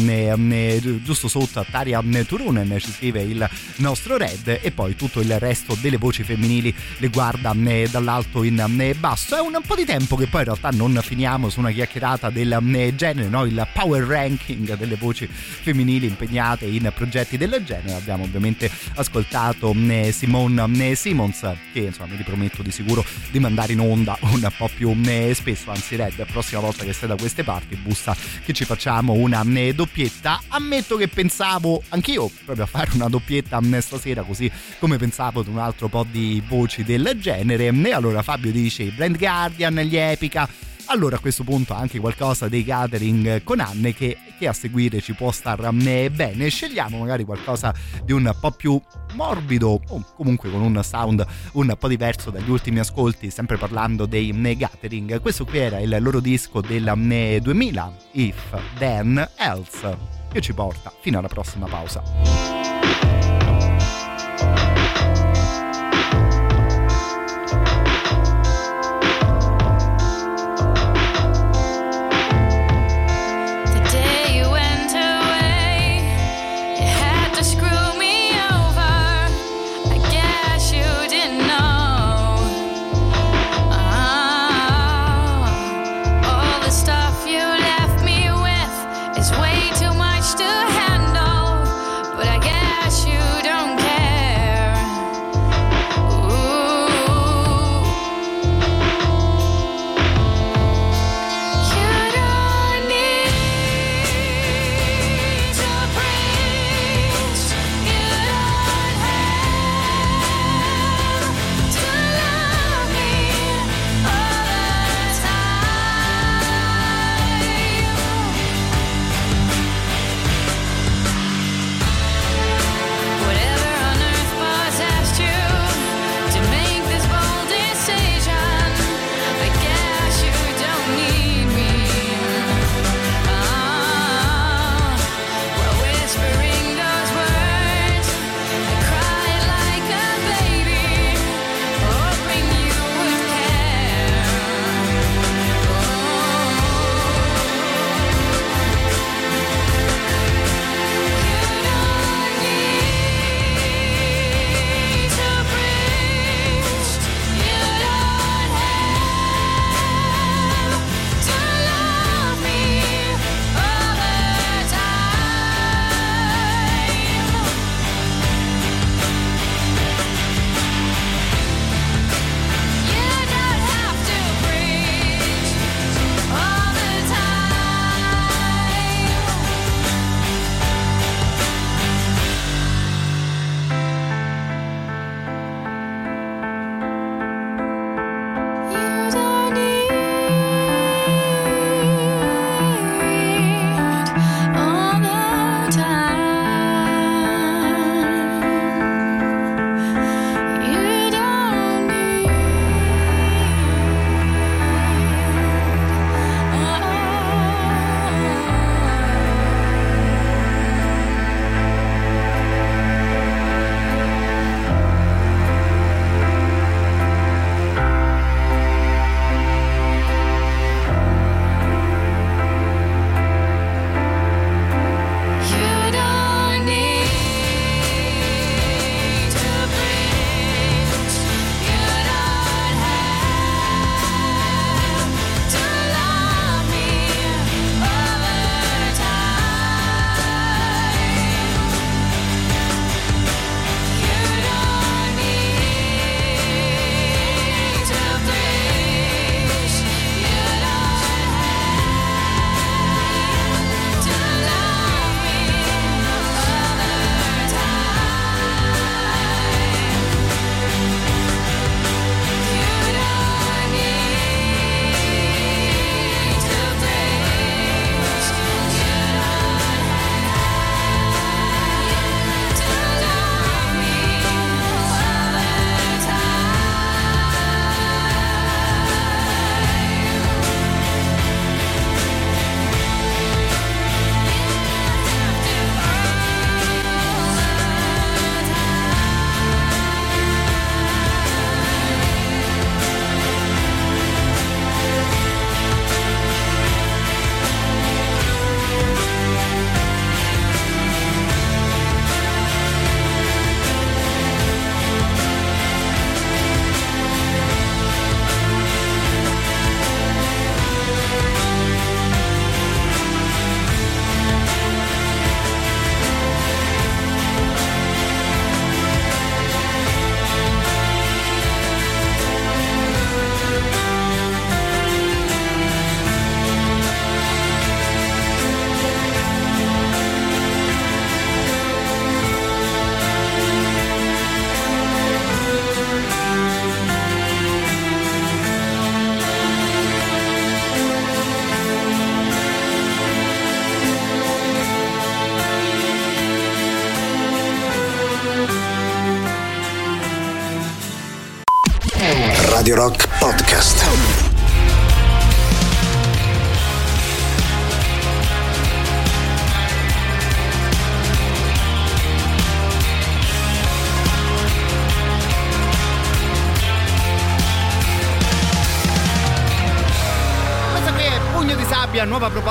Giusto sotto a Taria Turunen ci scrive il nostro Red e poi tutto il resto delle voci femminili le guarda mh, dall'alto in mh, basso. È un po' di tempo che poi in realtà non finiamo su una chiacchierata del mh, genere, no? il power ranking delle voci femminili impegnate in progetti del genere. Abbiamo ovviamente ascoltato Simone Simons che insomma mi riprometto di sicuro di mandare in onda un po' più spesso, anzi Red, la prossima volta che sei da queste parti bussa che ci facciamo una doppietta. Ammetto che pensavo anch'io proprio a fare una doppietta stasera così come pensavo ad un altro po' di voci del genere. E allora Fabio dice Brand Guardian, gli Epica allora a questo punto anche qualcosa dei gathering con Anne che, che a seguire ci può star bene. Scegliamo magari qualcosa di un po' più morbido o comunque con un sound un po' diverso dagli ultimi ascolti, sempre parlando dei gathering. Questo qui era il loro disco del 2000, If Then Else, che ci porta fino alla prossima pausa. The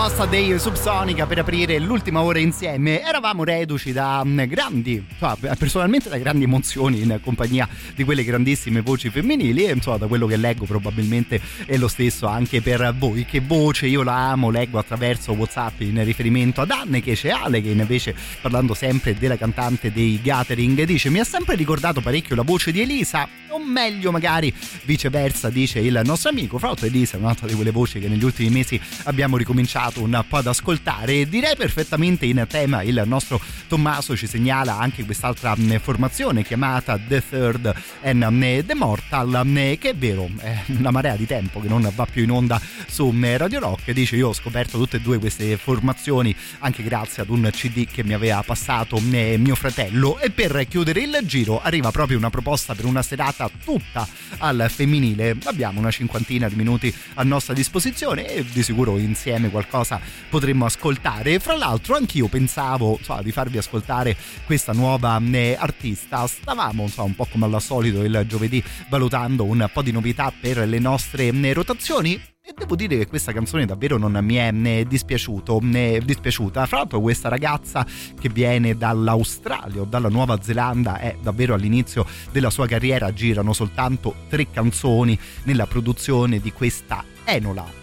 proposta dei Subsonica per aprire l'ultima ora insieme. Eravamo reduci da mm, grandi, cioè, personalmente da grandi emozioni in compagnia di quelle grandissime voci femminili e insomma da quello che leggo probabilmente è lo stesso anche per voi. Che voce io la amo, leggo attraverso Whatsapp in riferimento ad Anne che c'è Ale che invece parlando sempre della cantante dei Gathering dice mi ha sempre ricordato parecchio la voce di Elisa o meglio magari viceversa dice il nostro amico fra l'altro Elisa è un'altra di quelle voci che negli ultimi mesi abbiamo ricominciato un po' ad ascoltare. Direi perfettamente in tema il nostro Tommaso ci segnala anche quest'altra mh, formazione chiamata The Third and mh, The Mortal mh, che è vero è una marea di tempo che non va più in onda su Radio Rock. Dice io ho scoperto tutte e due queste formazioni anche grazie ad un cd che mi aveva passato mh, mio fratello. E per chiudere il giro arriva proprio una proposta per una serata tutta al femminile. Abbiamo una cinquantina di minuti a nostra disposizione e di sicuro insieme qualcosa potremmo ascoltare fra l'altro anch'io pensavo insomma, di farvi ascoltare questa nuova mh, artista stavamo insomma, un po' come al solito il giovedì valutando un po' di novità per le nostre mh, rotazioni e devo dire che questa canzone davvero non mi è né dispiaciuto né dispiaciuta. Fra l'altro, questa ragazza che viene dall'Australia o dalla Nuova Zelanda è davvero all'inizio della sua carriera. Girano soltanto tre canzoni nella produzione di questa Enola.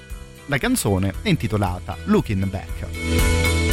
La canzone è intitolata Looking Back.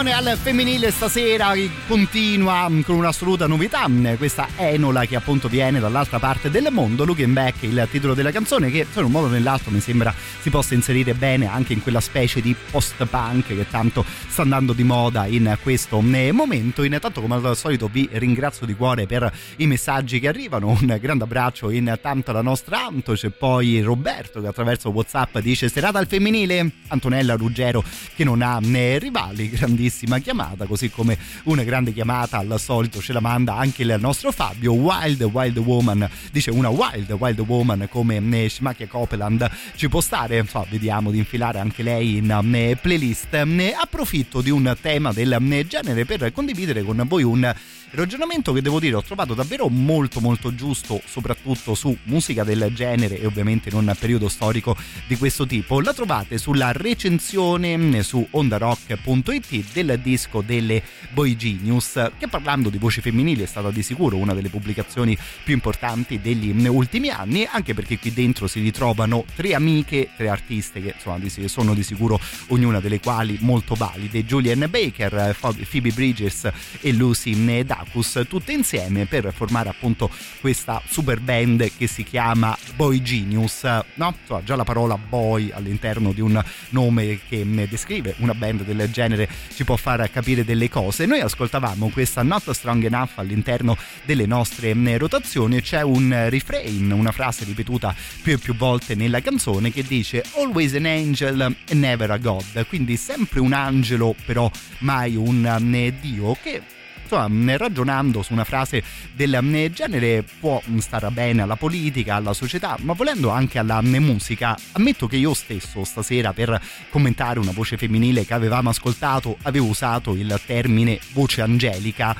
Canzone al femminile stasera continua con un'assoluta novità. Questa Enola che appunto viene dall'altra parte del mondo. Looking Back, il titolo della canzone, che in un modo o nell'altro mi sembra si possa inserire bene anche in quella specie di post-punk che tanto sta andando di moda in questo momento. Intanto, come al solito, vi ringrazio di cuore per i messaggi che arrivano. Un grande abbraccio intanto alla nostra Anto. C'è poi Roberto che attraverso WhatsApp dice: Serata al femminile. Antonella Ruggero che non ha né rivali, grandissima chiamata, così come una grande chiamata al solito ce la manda anche il nostro Fabio. Wild Wild Woman dice una Wild Wild Woman come Schmacchia Copeland ci può stare, so, vediamo di infilare anche lei in playlist. Approfitto di un tema del genere per condividere con voi un ragionamento che devo dire ho trovato davvero molto molto giusto soprattutto su musica del genere e ovviamente in un periodo storico di questo tipo. La trovate sulla recensione su ondarock.it del disco delle Boy Genius che parlando di voci femminili è stata di sicuro una delle pubblicazioni più importanti degli ultimi anni anche perché qui dentro si ritrovano tre amiche tre artiste che insomma sono di sicuro ognuna delle quali molto valide. Julian Baker, Phoebe Bridges e Lucy Dacus tutte insieme per formare appunto questa super band che si chiama Boy Genius no? Insomma, già la parola boy all'interno di un nome che descrive una band del genere ci può far capire delle cose noi ascoltavamo questa Not Strong Enough all'interno delle nostre rotazioni c'è un refrain una frase ripetuta più e più volte nella canzone che dice always an angel never a god quindi sempre un angelo però mai un dio che insomma, ragionando su una frase del genere può stare bene alla politica, alla società, ma volendo anche alla musica. Ammetto che io stesso stasera per commentare una voce femminile che avevamo ascoltato avevo usato il termine voce angelica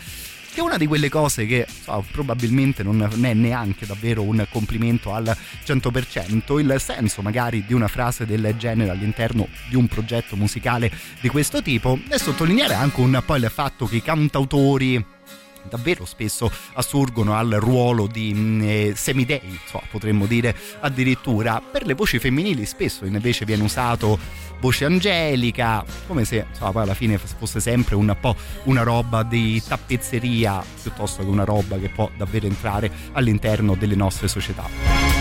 che è una di quelle cose che so, probabilmente non è neanche davvero un complimento al 100%, il senso magari di una frase del genere all'interno di un progetto musicale di questo tipo e sottolineare anche un po' il fatto che i cantautori davvero spesso assurgono al ruolo di mm, eh, semidei, so, potremmo dire addirittura. Per le voci femminili spesso invece viene usato voce angelica, come se insomma, poi alla fine fosse sempre un po' una roba di tappezzeria piuttosto che una roba che può davvero entrare all'interno delle nostre società.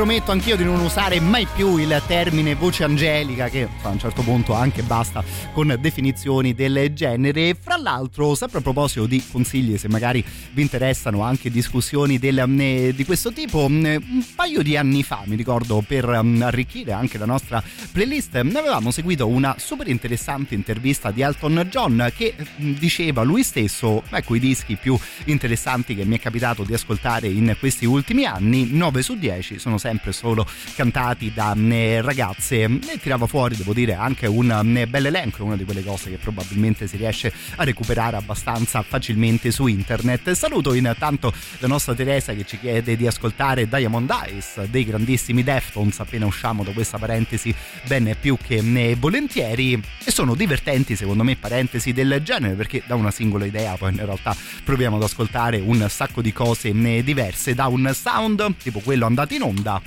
Riprometto anch'io di non usare mai più il termine voce angelica che a un certo punto anche basta con definizioni del genere. Fra l'altro, sempre a proposito di consigli, se magari vi interessano anche discussioni del, mm, di questo tipo, mm, un paio di anni fa, mi ricordo, per mm, arricchire anche la nostra playlist, avevamo seguito una super interessante intervista di Elton John che diceva lui stesso, ecco i dischi più interessanti che mi è capitato di ascoltare in questi ultimi anni, 9 su 10 sono sempre solo cantati da ragazze e tirava fuori, devo dire, anche un bel elenco, una di quelle cose che probabilmente si riesce a recuperare abbastanza facilmente su internet. Saluto intanto la nostra Teresa che ci chiede di ascoltare Diamond Eyes dei grandissimi Deftones appena usciamo da questa parentesi ben più che volentieri. E sono divertenti secondo me parentesi del genere perché da una singola idea poi in realtà proviamo ad ascoltare un sacco di cose diverse da un sound tipo quello andato in onda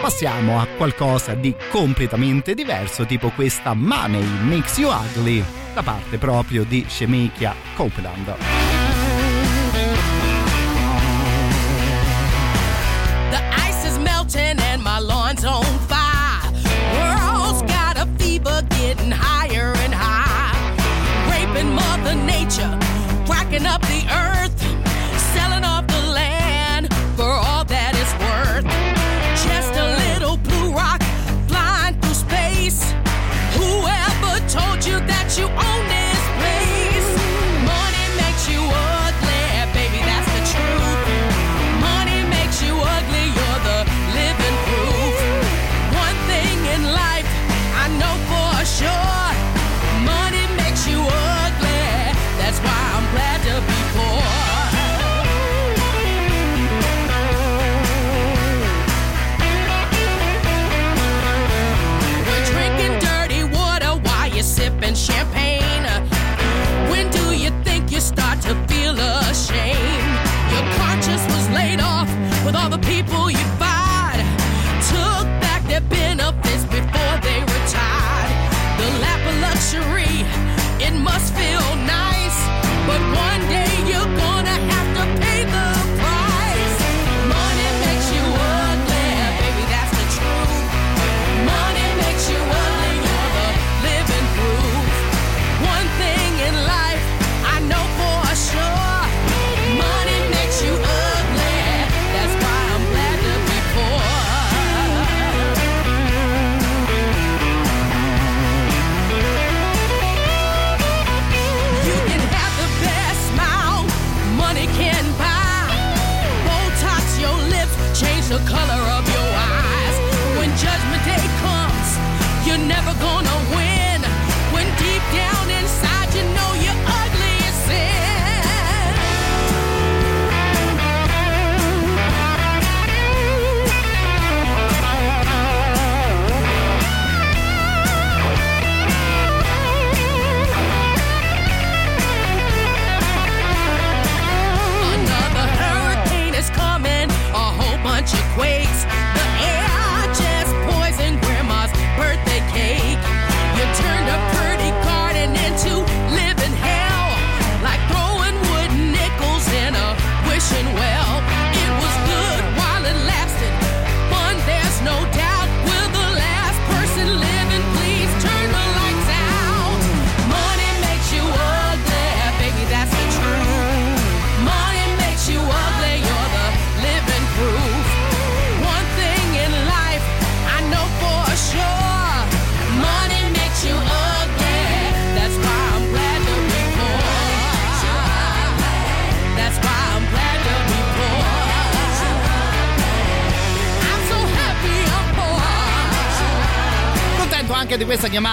passiamo a qualcosa di completamente diverso, tipo questa Money Makes You Ugly, da parte proprio di Shemikia Copeland. The ice is melting and my lawn's on fire. World's got a fever getting higher and higher. Raping Mother Nature, cracking up the earth,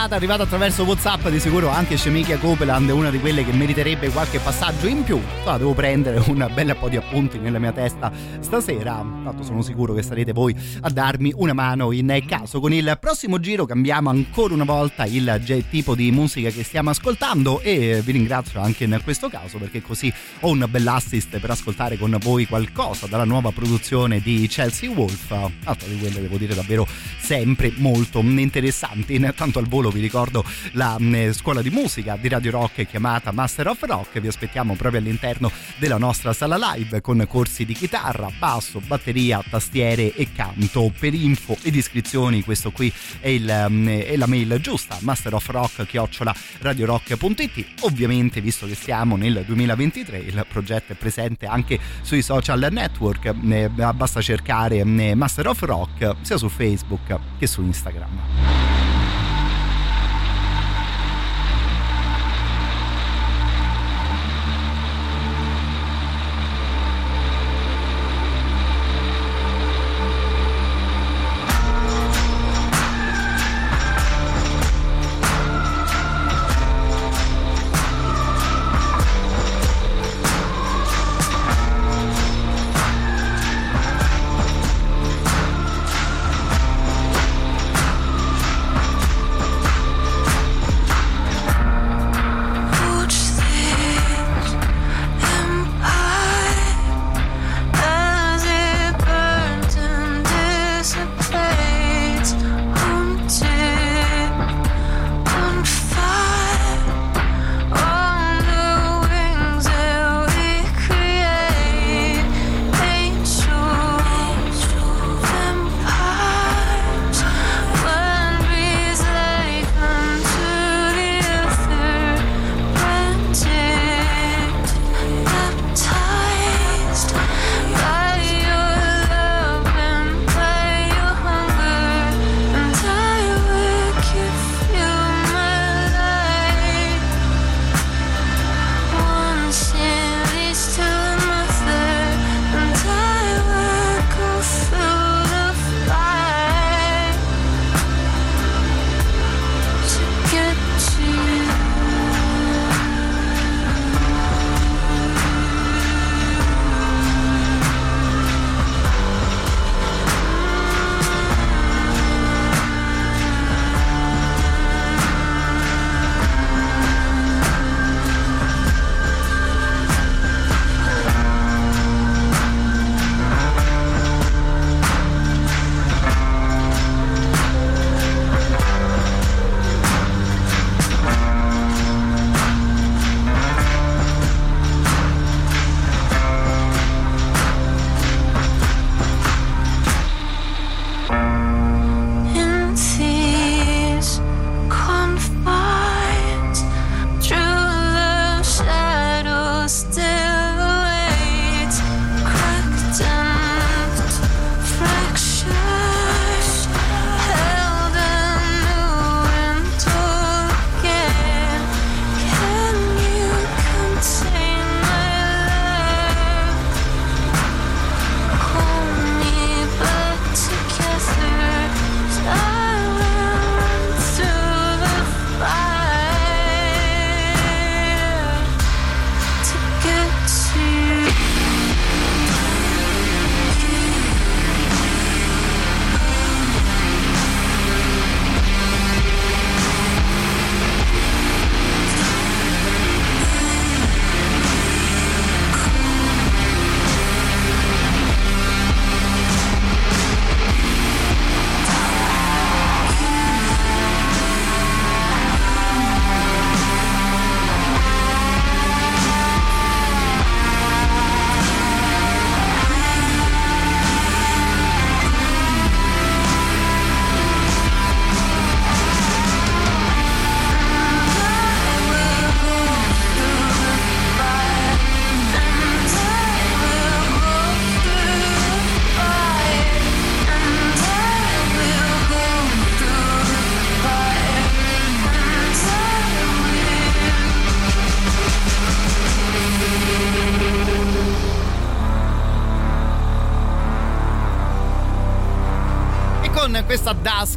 chiamata arrivata attraverso Whatsapp, di sicuro anche Shemikia Copeland è una di quelle che meriterebbe qualche passaggio in più. Allora, devo prendere un bel po' di appunti nella mia testa stasera, tanto sono sicuro che sarete voi a darmi una mano in caso. Con il prossimo giro cambiamo ancora una volta il tipo di musica che stiamo ascoltando e vi ringrazio anche in questo caso perché così ho un bell'assist per ascoltare con voi qualcosa dalla nuova produzione di Chelsea Wolf, altra di quelle devo dire davvero sempre molto interessanti. tanto al volo vi ricordo la mh, scuola di musica di Radio Rock chiamata Master of Rock, vi aspettiamo proprio all'interno della nostra sala live con corsi di chitarra, basso, batteria, tastiere e canto. Per info ed iscrizioni questo qui è, il, mh, è la mail giusta, masterofrock chiocciola radiorock.it. Ovviamente visto che siamo nel 2023 il progetto è presente anche sui social network, eh, basta cercare eh, Master of Rock sia su Facebook che su Instagram.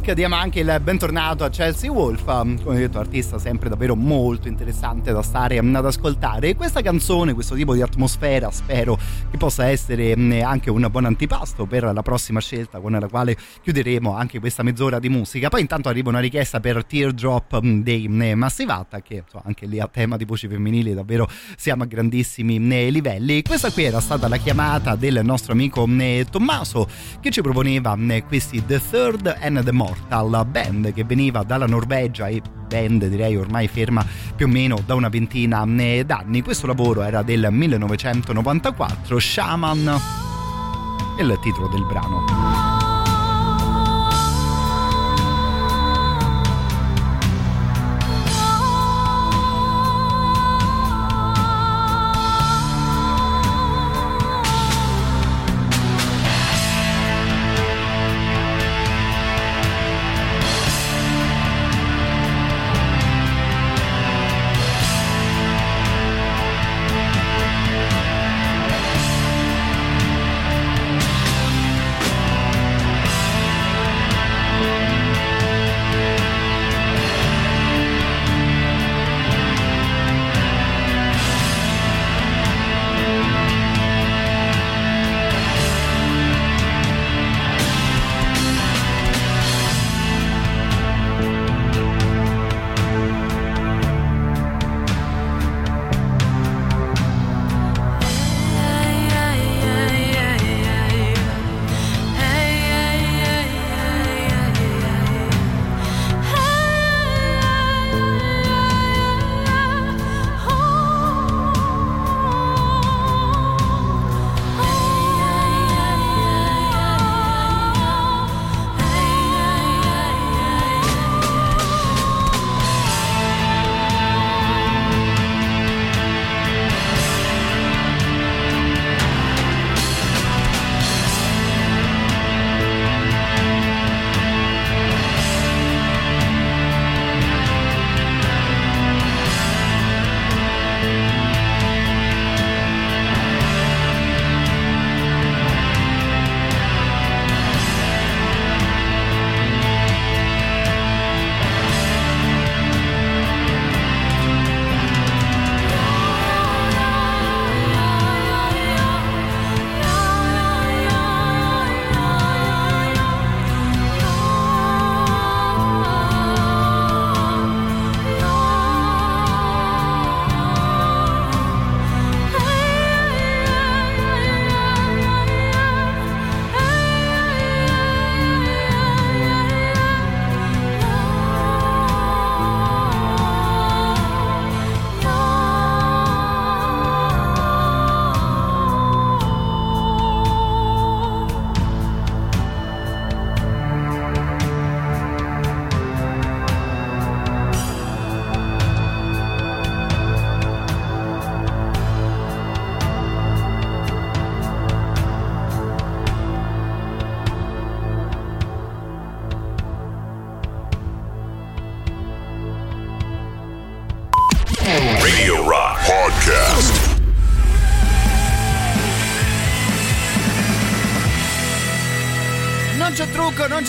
Diamo anche il bentornato a Chelsea Wolf, um, come detto artista sempre davvero molto interessante da stare um, ad ascoltare e questa canzone, questo tipo di atmosfera spero che possa essere um, anche un buon antipasto per la prossima scelta con la quale chiuderemo anche questa mezz'ora di musica. Poi intanto arriva una richiesta per Teardrop dei Massive Attack che insomma, anche lì a tema di voci femminili davvero siamo a grandissimi livelli. Questa qui era stata la chiamata del nostro amico Tommaso che ci proponeva questi The Third and the Mortal, band che veniva dalla Norvegia e band direi ormai ferma più o meno da una ventina d'anni. Questo lavoro era del 1994, Shaman, il titolo del brano.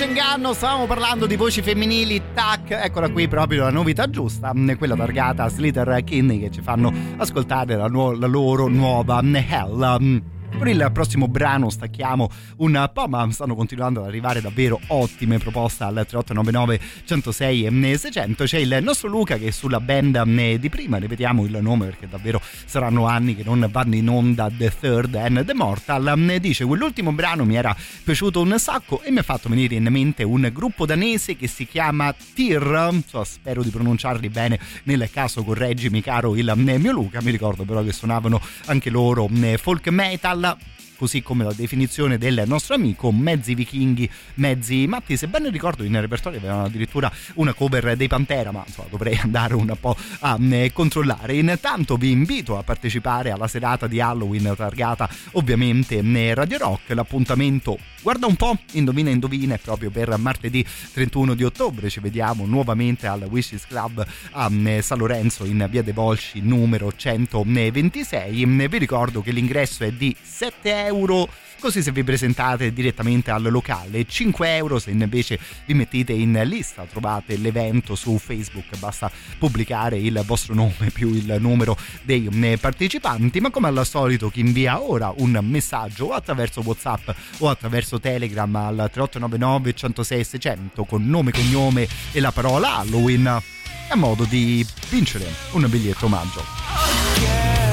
C'è inganno, stavamo parlando di voci femminili, tac, eccola qui proprio la novità giusta, quella targata a Slater Kinney che ci fanno ascoltare la, nuo- la loro nuova Hell. Per il prossimo brano stacchiamo un po', ma stanno continuando ad arrivare davvero ottime proposte al 3899 106 e 600. C'è il nostro Luca che sulla band di prima, ripetiamo il nome perché davvero saranno anni che non vanno in onda The Third and The Mortal. Dice: Quell'ultimo brano mi era piaciuto un sacco e mi ha fatto venire in mente un gruppo danese che si chiama Tyr. So, spero di pronunciarli bene. Nel caso, correggimi, caro il mio Luca. Mi ricordo però che suonavano anche loro folk metal up. Così come la definizione del nostro amico, mezzi vichinghi, mezzi matti. Se ben ricordo, in repertorio avevano addirittura una cover dei Pantera, ma insomma, dovrei andare un po' a eh, controllare. Intanto vi invito a partecipare alla serata di Halloween targata ovviamente eh, Radio Rock. L'appuntamento, guarda un po', indovina indovina, è proprio per martedì 31 di ottobre. Ci vediamo nuovamente al Wishes Club a eh, San Lorenzo in via De Volsci numero 126. Vi ricordo che l'ingresso è di 7 euro così se vi presentate direttamente al locale. 5 euro se invece vi mettete in lista trovate l'evento su facebook basta pubblicare il vostro nome più il numero dei eh, partecipanti. Ma come al solito chi invia ora un messaggio o attraverso whatsapp o attraverso telegram al 3899 106 600 con nome cognome e la parola halloween è modo di vincere un biglietto omaggio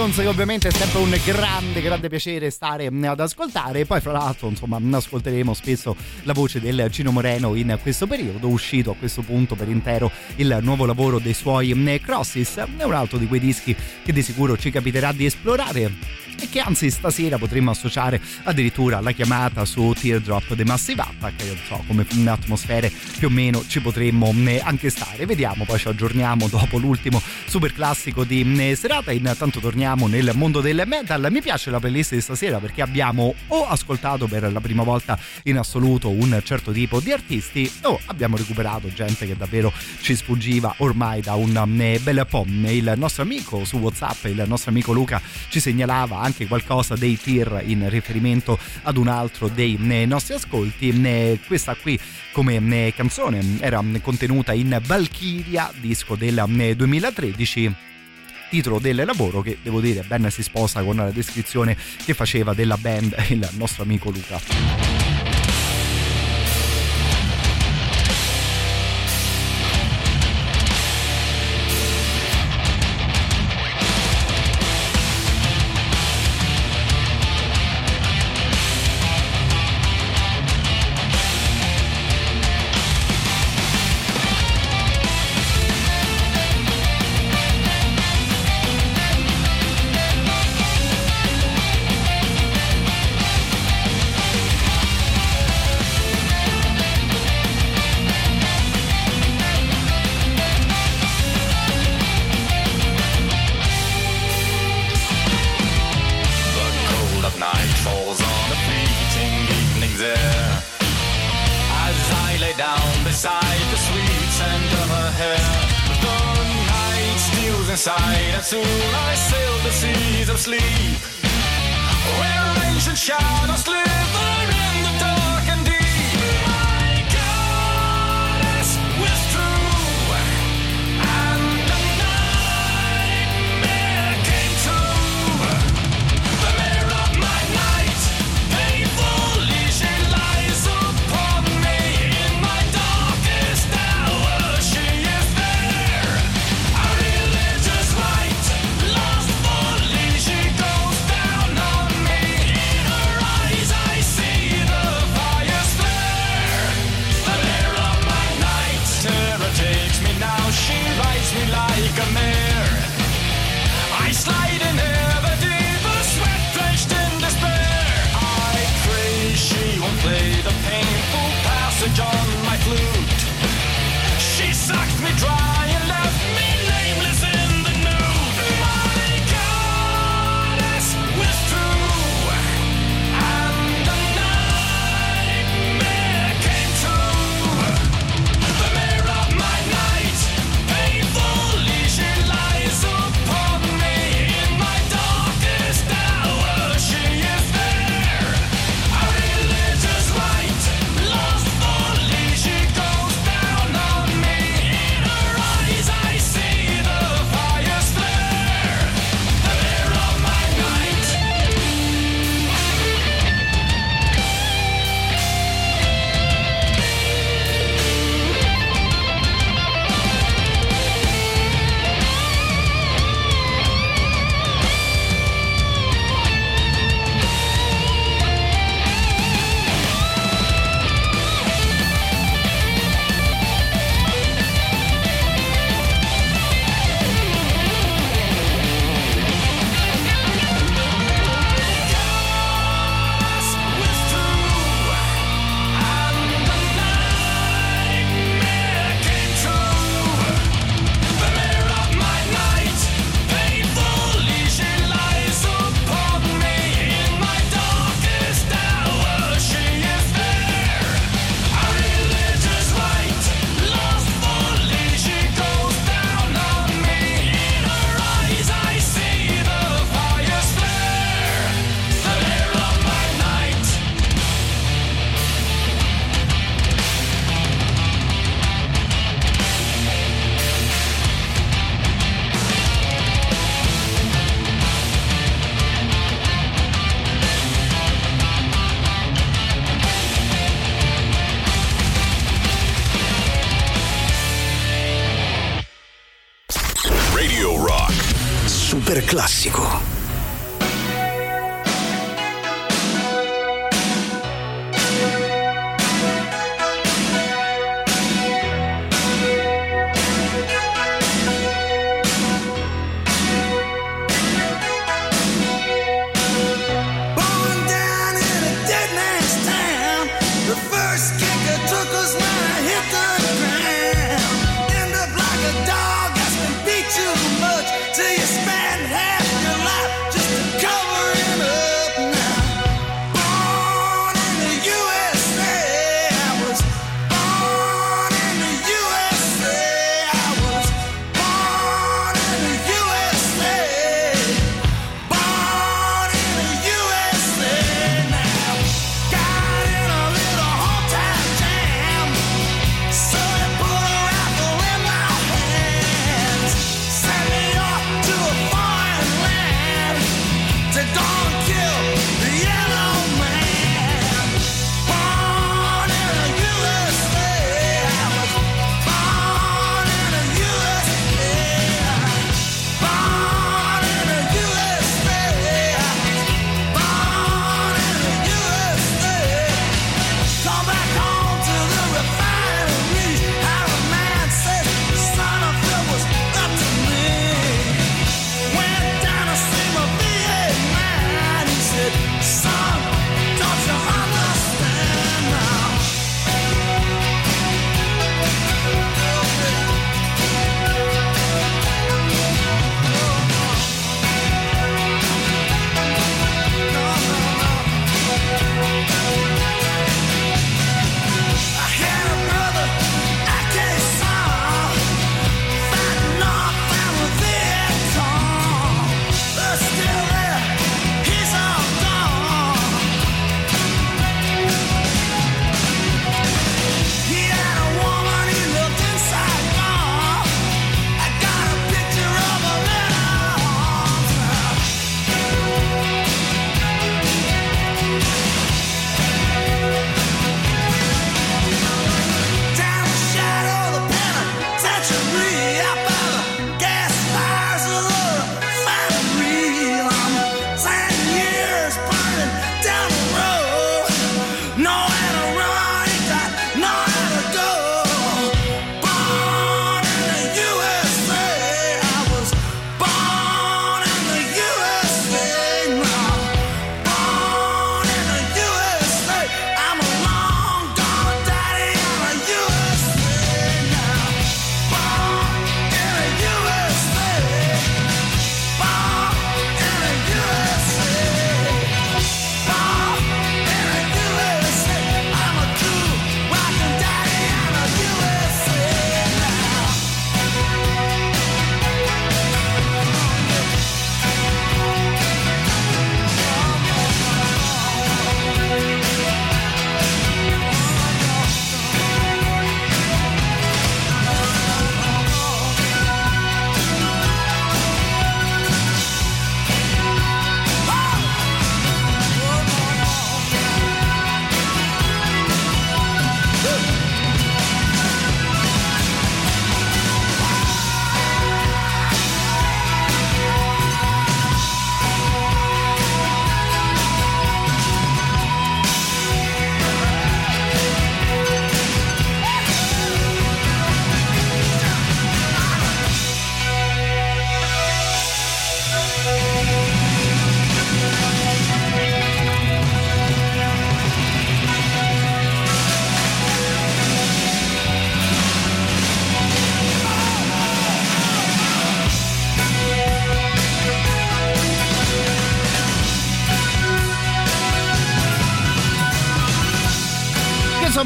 i Deftones che ovviamente è sempre un grande grande piacere stare ad ascoltare. E poi fra l'altro insomma mm, ascolteremo spesso la voce del Cino Moreno in questo periodo uscito a questo punto per intero il nuovo lavoro dei suoi Crosses è un altro di quei dischi che di sicuro ci capiterà di esplorare e che anzi stasera potremmo associare addirittura alla chiamata su Teardrop The Massive Attack io so come atmosfere più o meno ci potremmo anche stare. Vediamo poi ci aggiorniamo dopo l'ultimo super classico di serata. Intanto torniamo nel mondo del metal. Mi piace la playlist di stasera perché abbiamo o ascoltato per la prima volta in assoluto un certo tipo di artisti o abbiamo recuperato gente che davvero ci sfuggiva ormai da un bel po' il nostro amico su whatsapp il nostro amico Luca ci segnalava anche qualcosa dei tir in riferimento ad un altro dei nostri ascolti. Questa qui come canzone era contenuta in Valkyria disco del 2013 titolo del lavoro che devo dire ben si sposa con la descrizione che faceva della band il nostro amico Luca. Lost fully, she goes down on me in her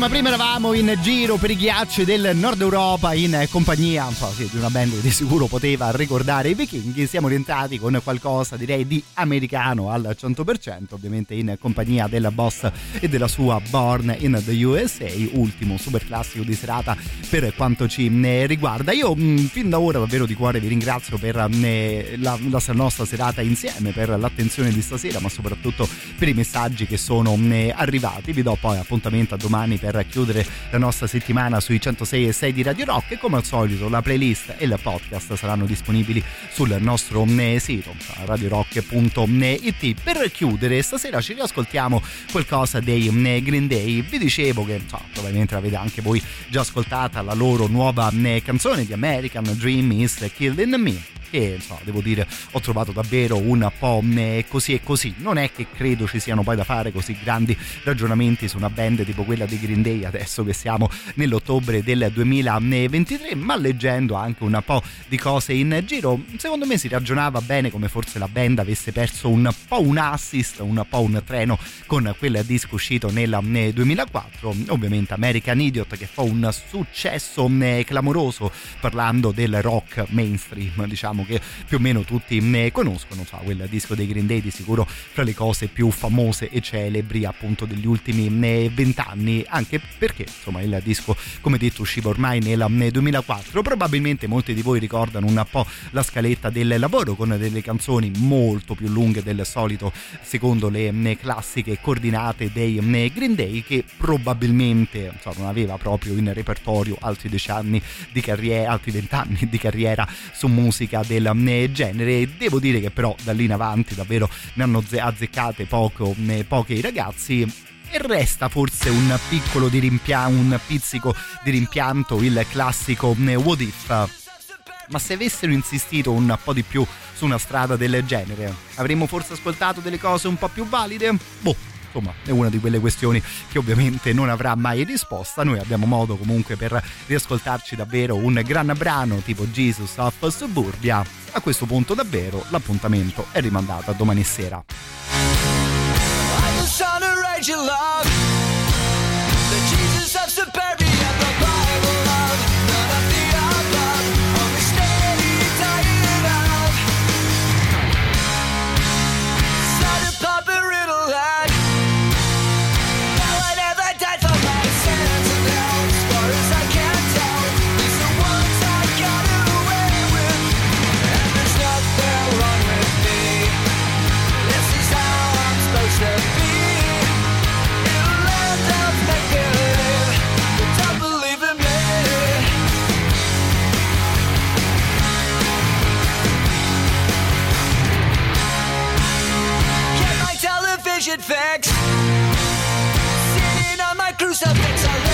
ma prima eravamo in giro per i ghiacci del nord Europa in compagnia un sì, di una band che di sicuro poteva ricordare i vichinghi. Siamo rientrati con qualcosa direi di americano al 100%, ovviamente in compagnia della boss e della sua Born in the USA, ultimo super classico di serata per quanto ci eh, riguarda. Io mm, fin da ora davvero di cuore vi ringrazio per mm, eh, la, la nostra serata insieme, per l'attenzione di stasera, ma soprattutto per i messaggi che sono mm, eh, arrivati. Vi do poi appuntamento a domani per chiudere la nostra settimana sui 106 e 6 di Radio Rock e come al solito la playlist e il podcast saranno disponibili sul nostro eh, sito radiorock.it per chiudere stasera ci riascoltiamo qualcosa dei eh, Green Day. Vi dicevo che so, probabilmente l'avete anche voi già ascoltata la loro nuova eh, canzone di American Dream is Killing Me che insomma, devo dire ho trovato davvero un po' così e così. Non è che credo ci siano poi da fare così grandi ragionamenti su una band tipo quella di Green Day adesso che siamo nell'ottobre del 2023 ma leggendo anche un po' di cose in giro secondo me si ragionava bene come forse la band avesse perso un po' un assist un po' un treno con quel disco uscito nel 2004 ovviamente American Idiot che fa un successo clamoroso parlando del rock mainstream diciamo che più o meno tutti ne conoscono, so, quel disco dei Green Day di sicuro fra le cose più famose e celebri appunto degli ultimi vent'anni, anche perché insomma il disco come detto usciva ormai nel 2004, probabilmente molti di voi ricordano un po' la scaletta del lavoro con delle canzoni molto più lunghe del solito secondo le classiche coordinate dei Green Day che probabilmente insomma, non aveva proprio in repertorio altri dieci anni di carriera, altri vent'anni di carriera su musica del eh, genere. Devo dire che però da lì in avanti davvero ne hanno azzeccate poco, eh, poche i ragazzi e resta forse un piccolo di rimpianto, un pizzico di rimpianto il classico eh, What If. Ma se avessero insistito un po' di più su una strada del genere, avremmo forse ascoltato delle cose un po' più valide? Boh, insomma è una di quelle questioni che ovviamente non avrà mai risposta. Noi abbiamo modo comunque per riascoltarci davvero un gran brano tipo Jesus of Suburbia. A questo punto davvero l'appuntamento è rimandato a domani sera television. Sitting on my crucifix,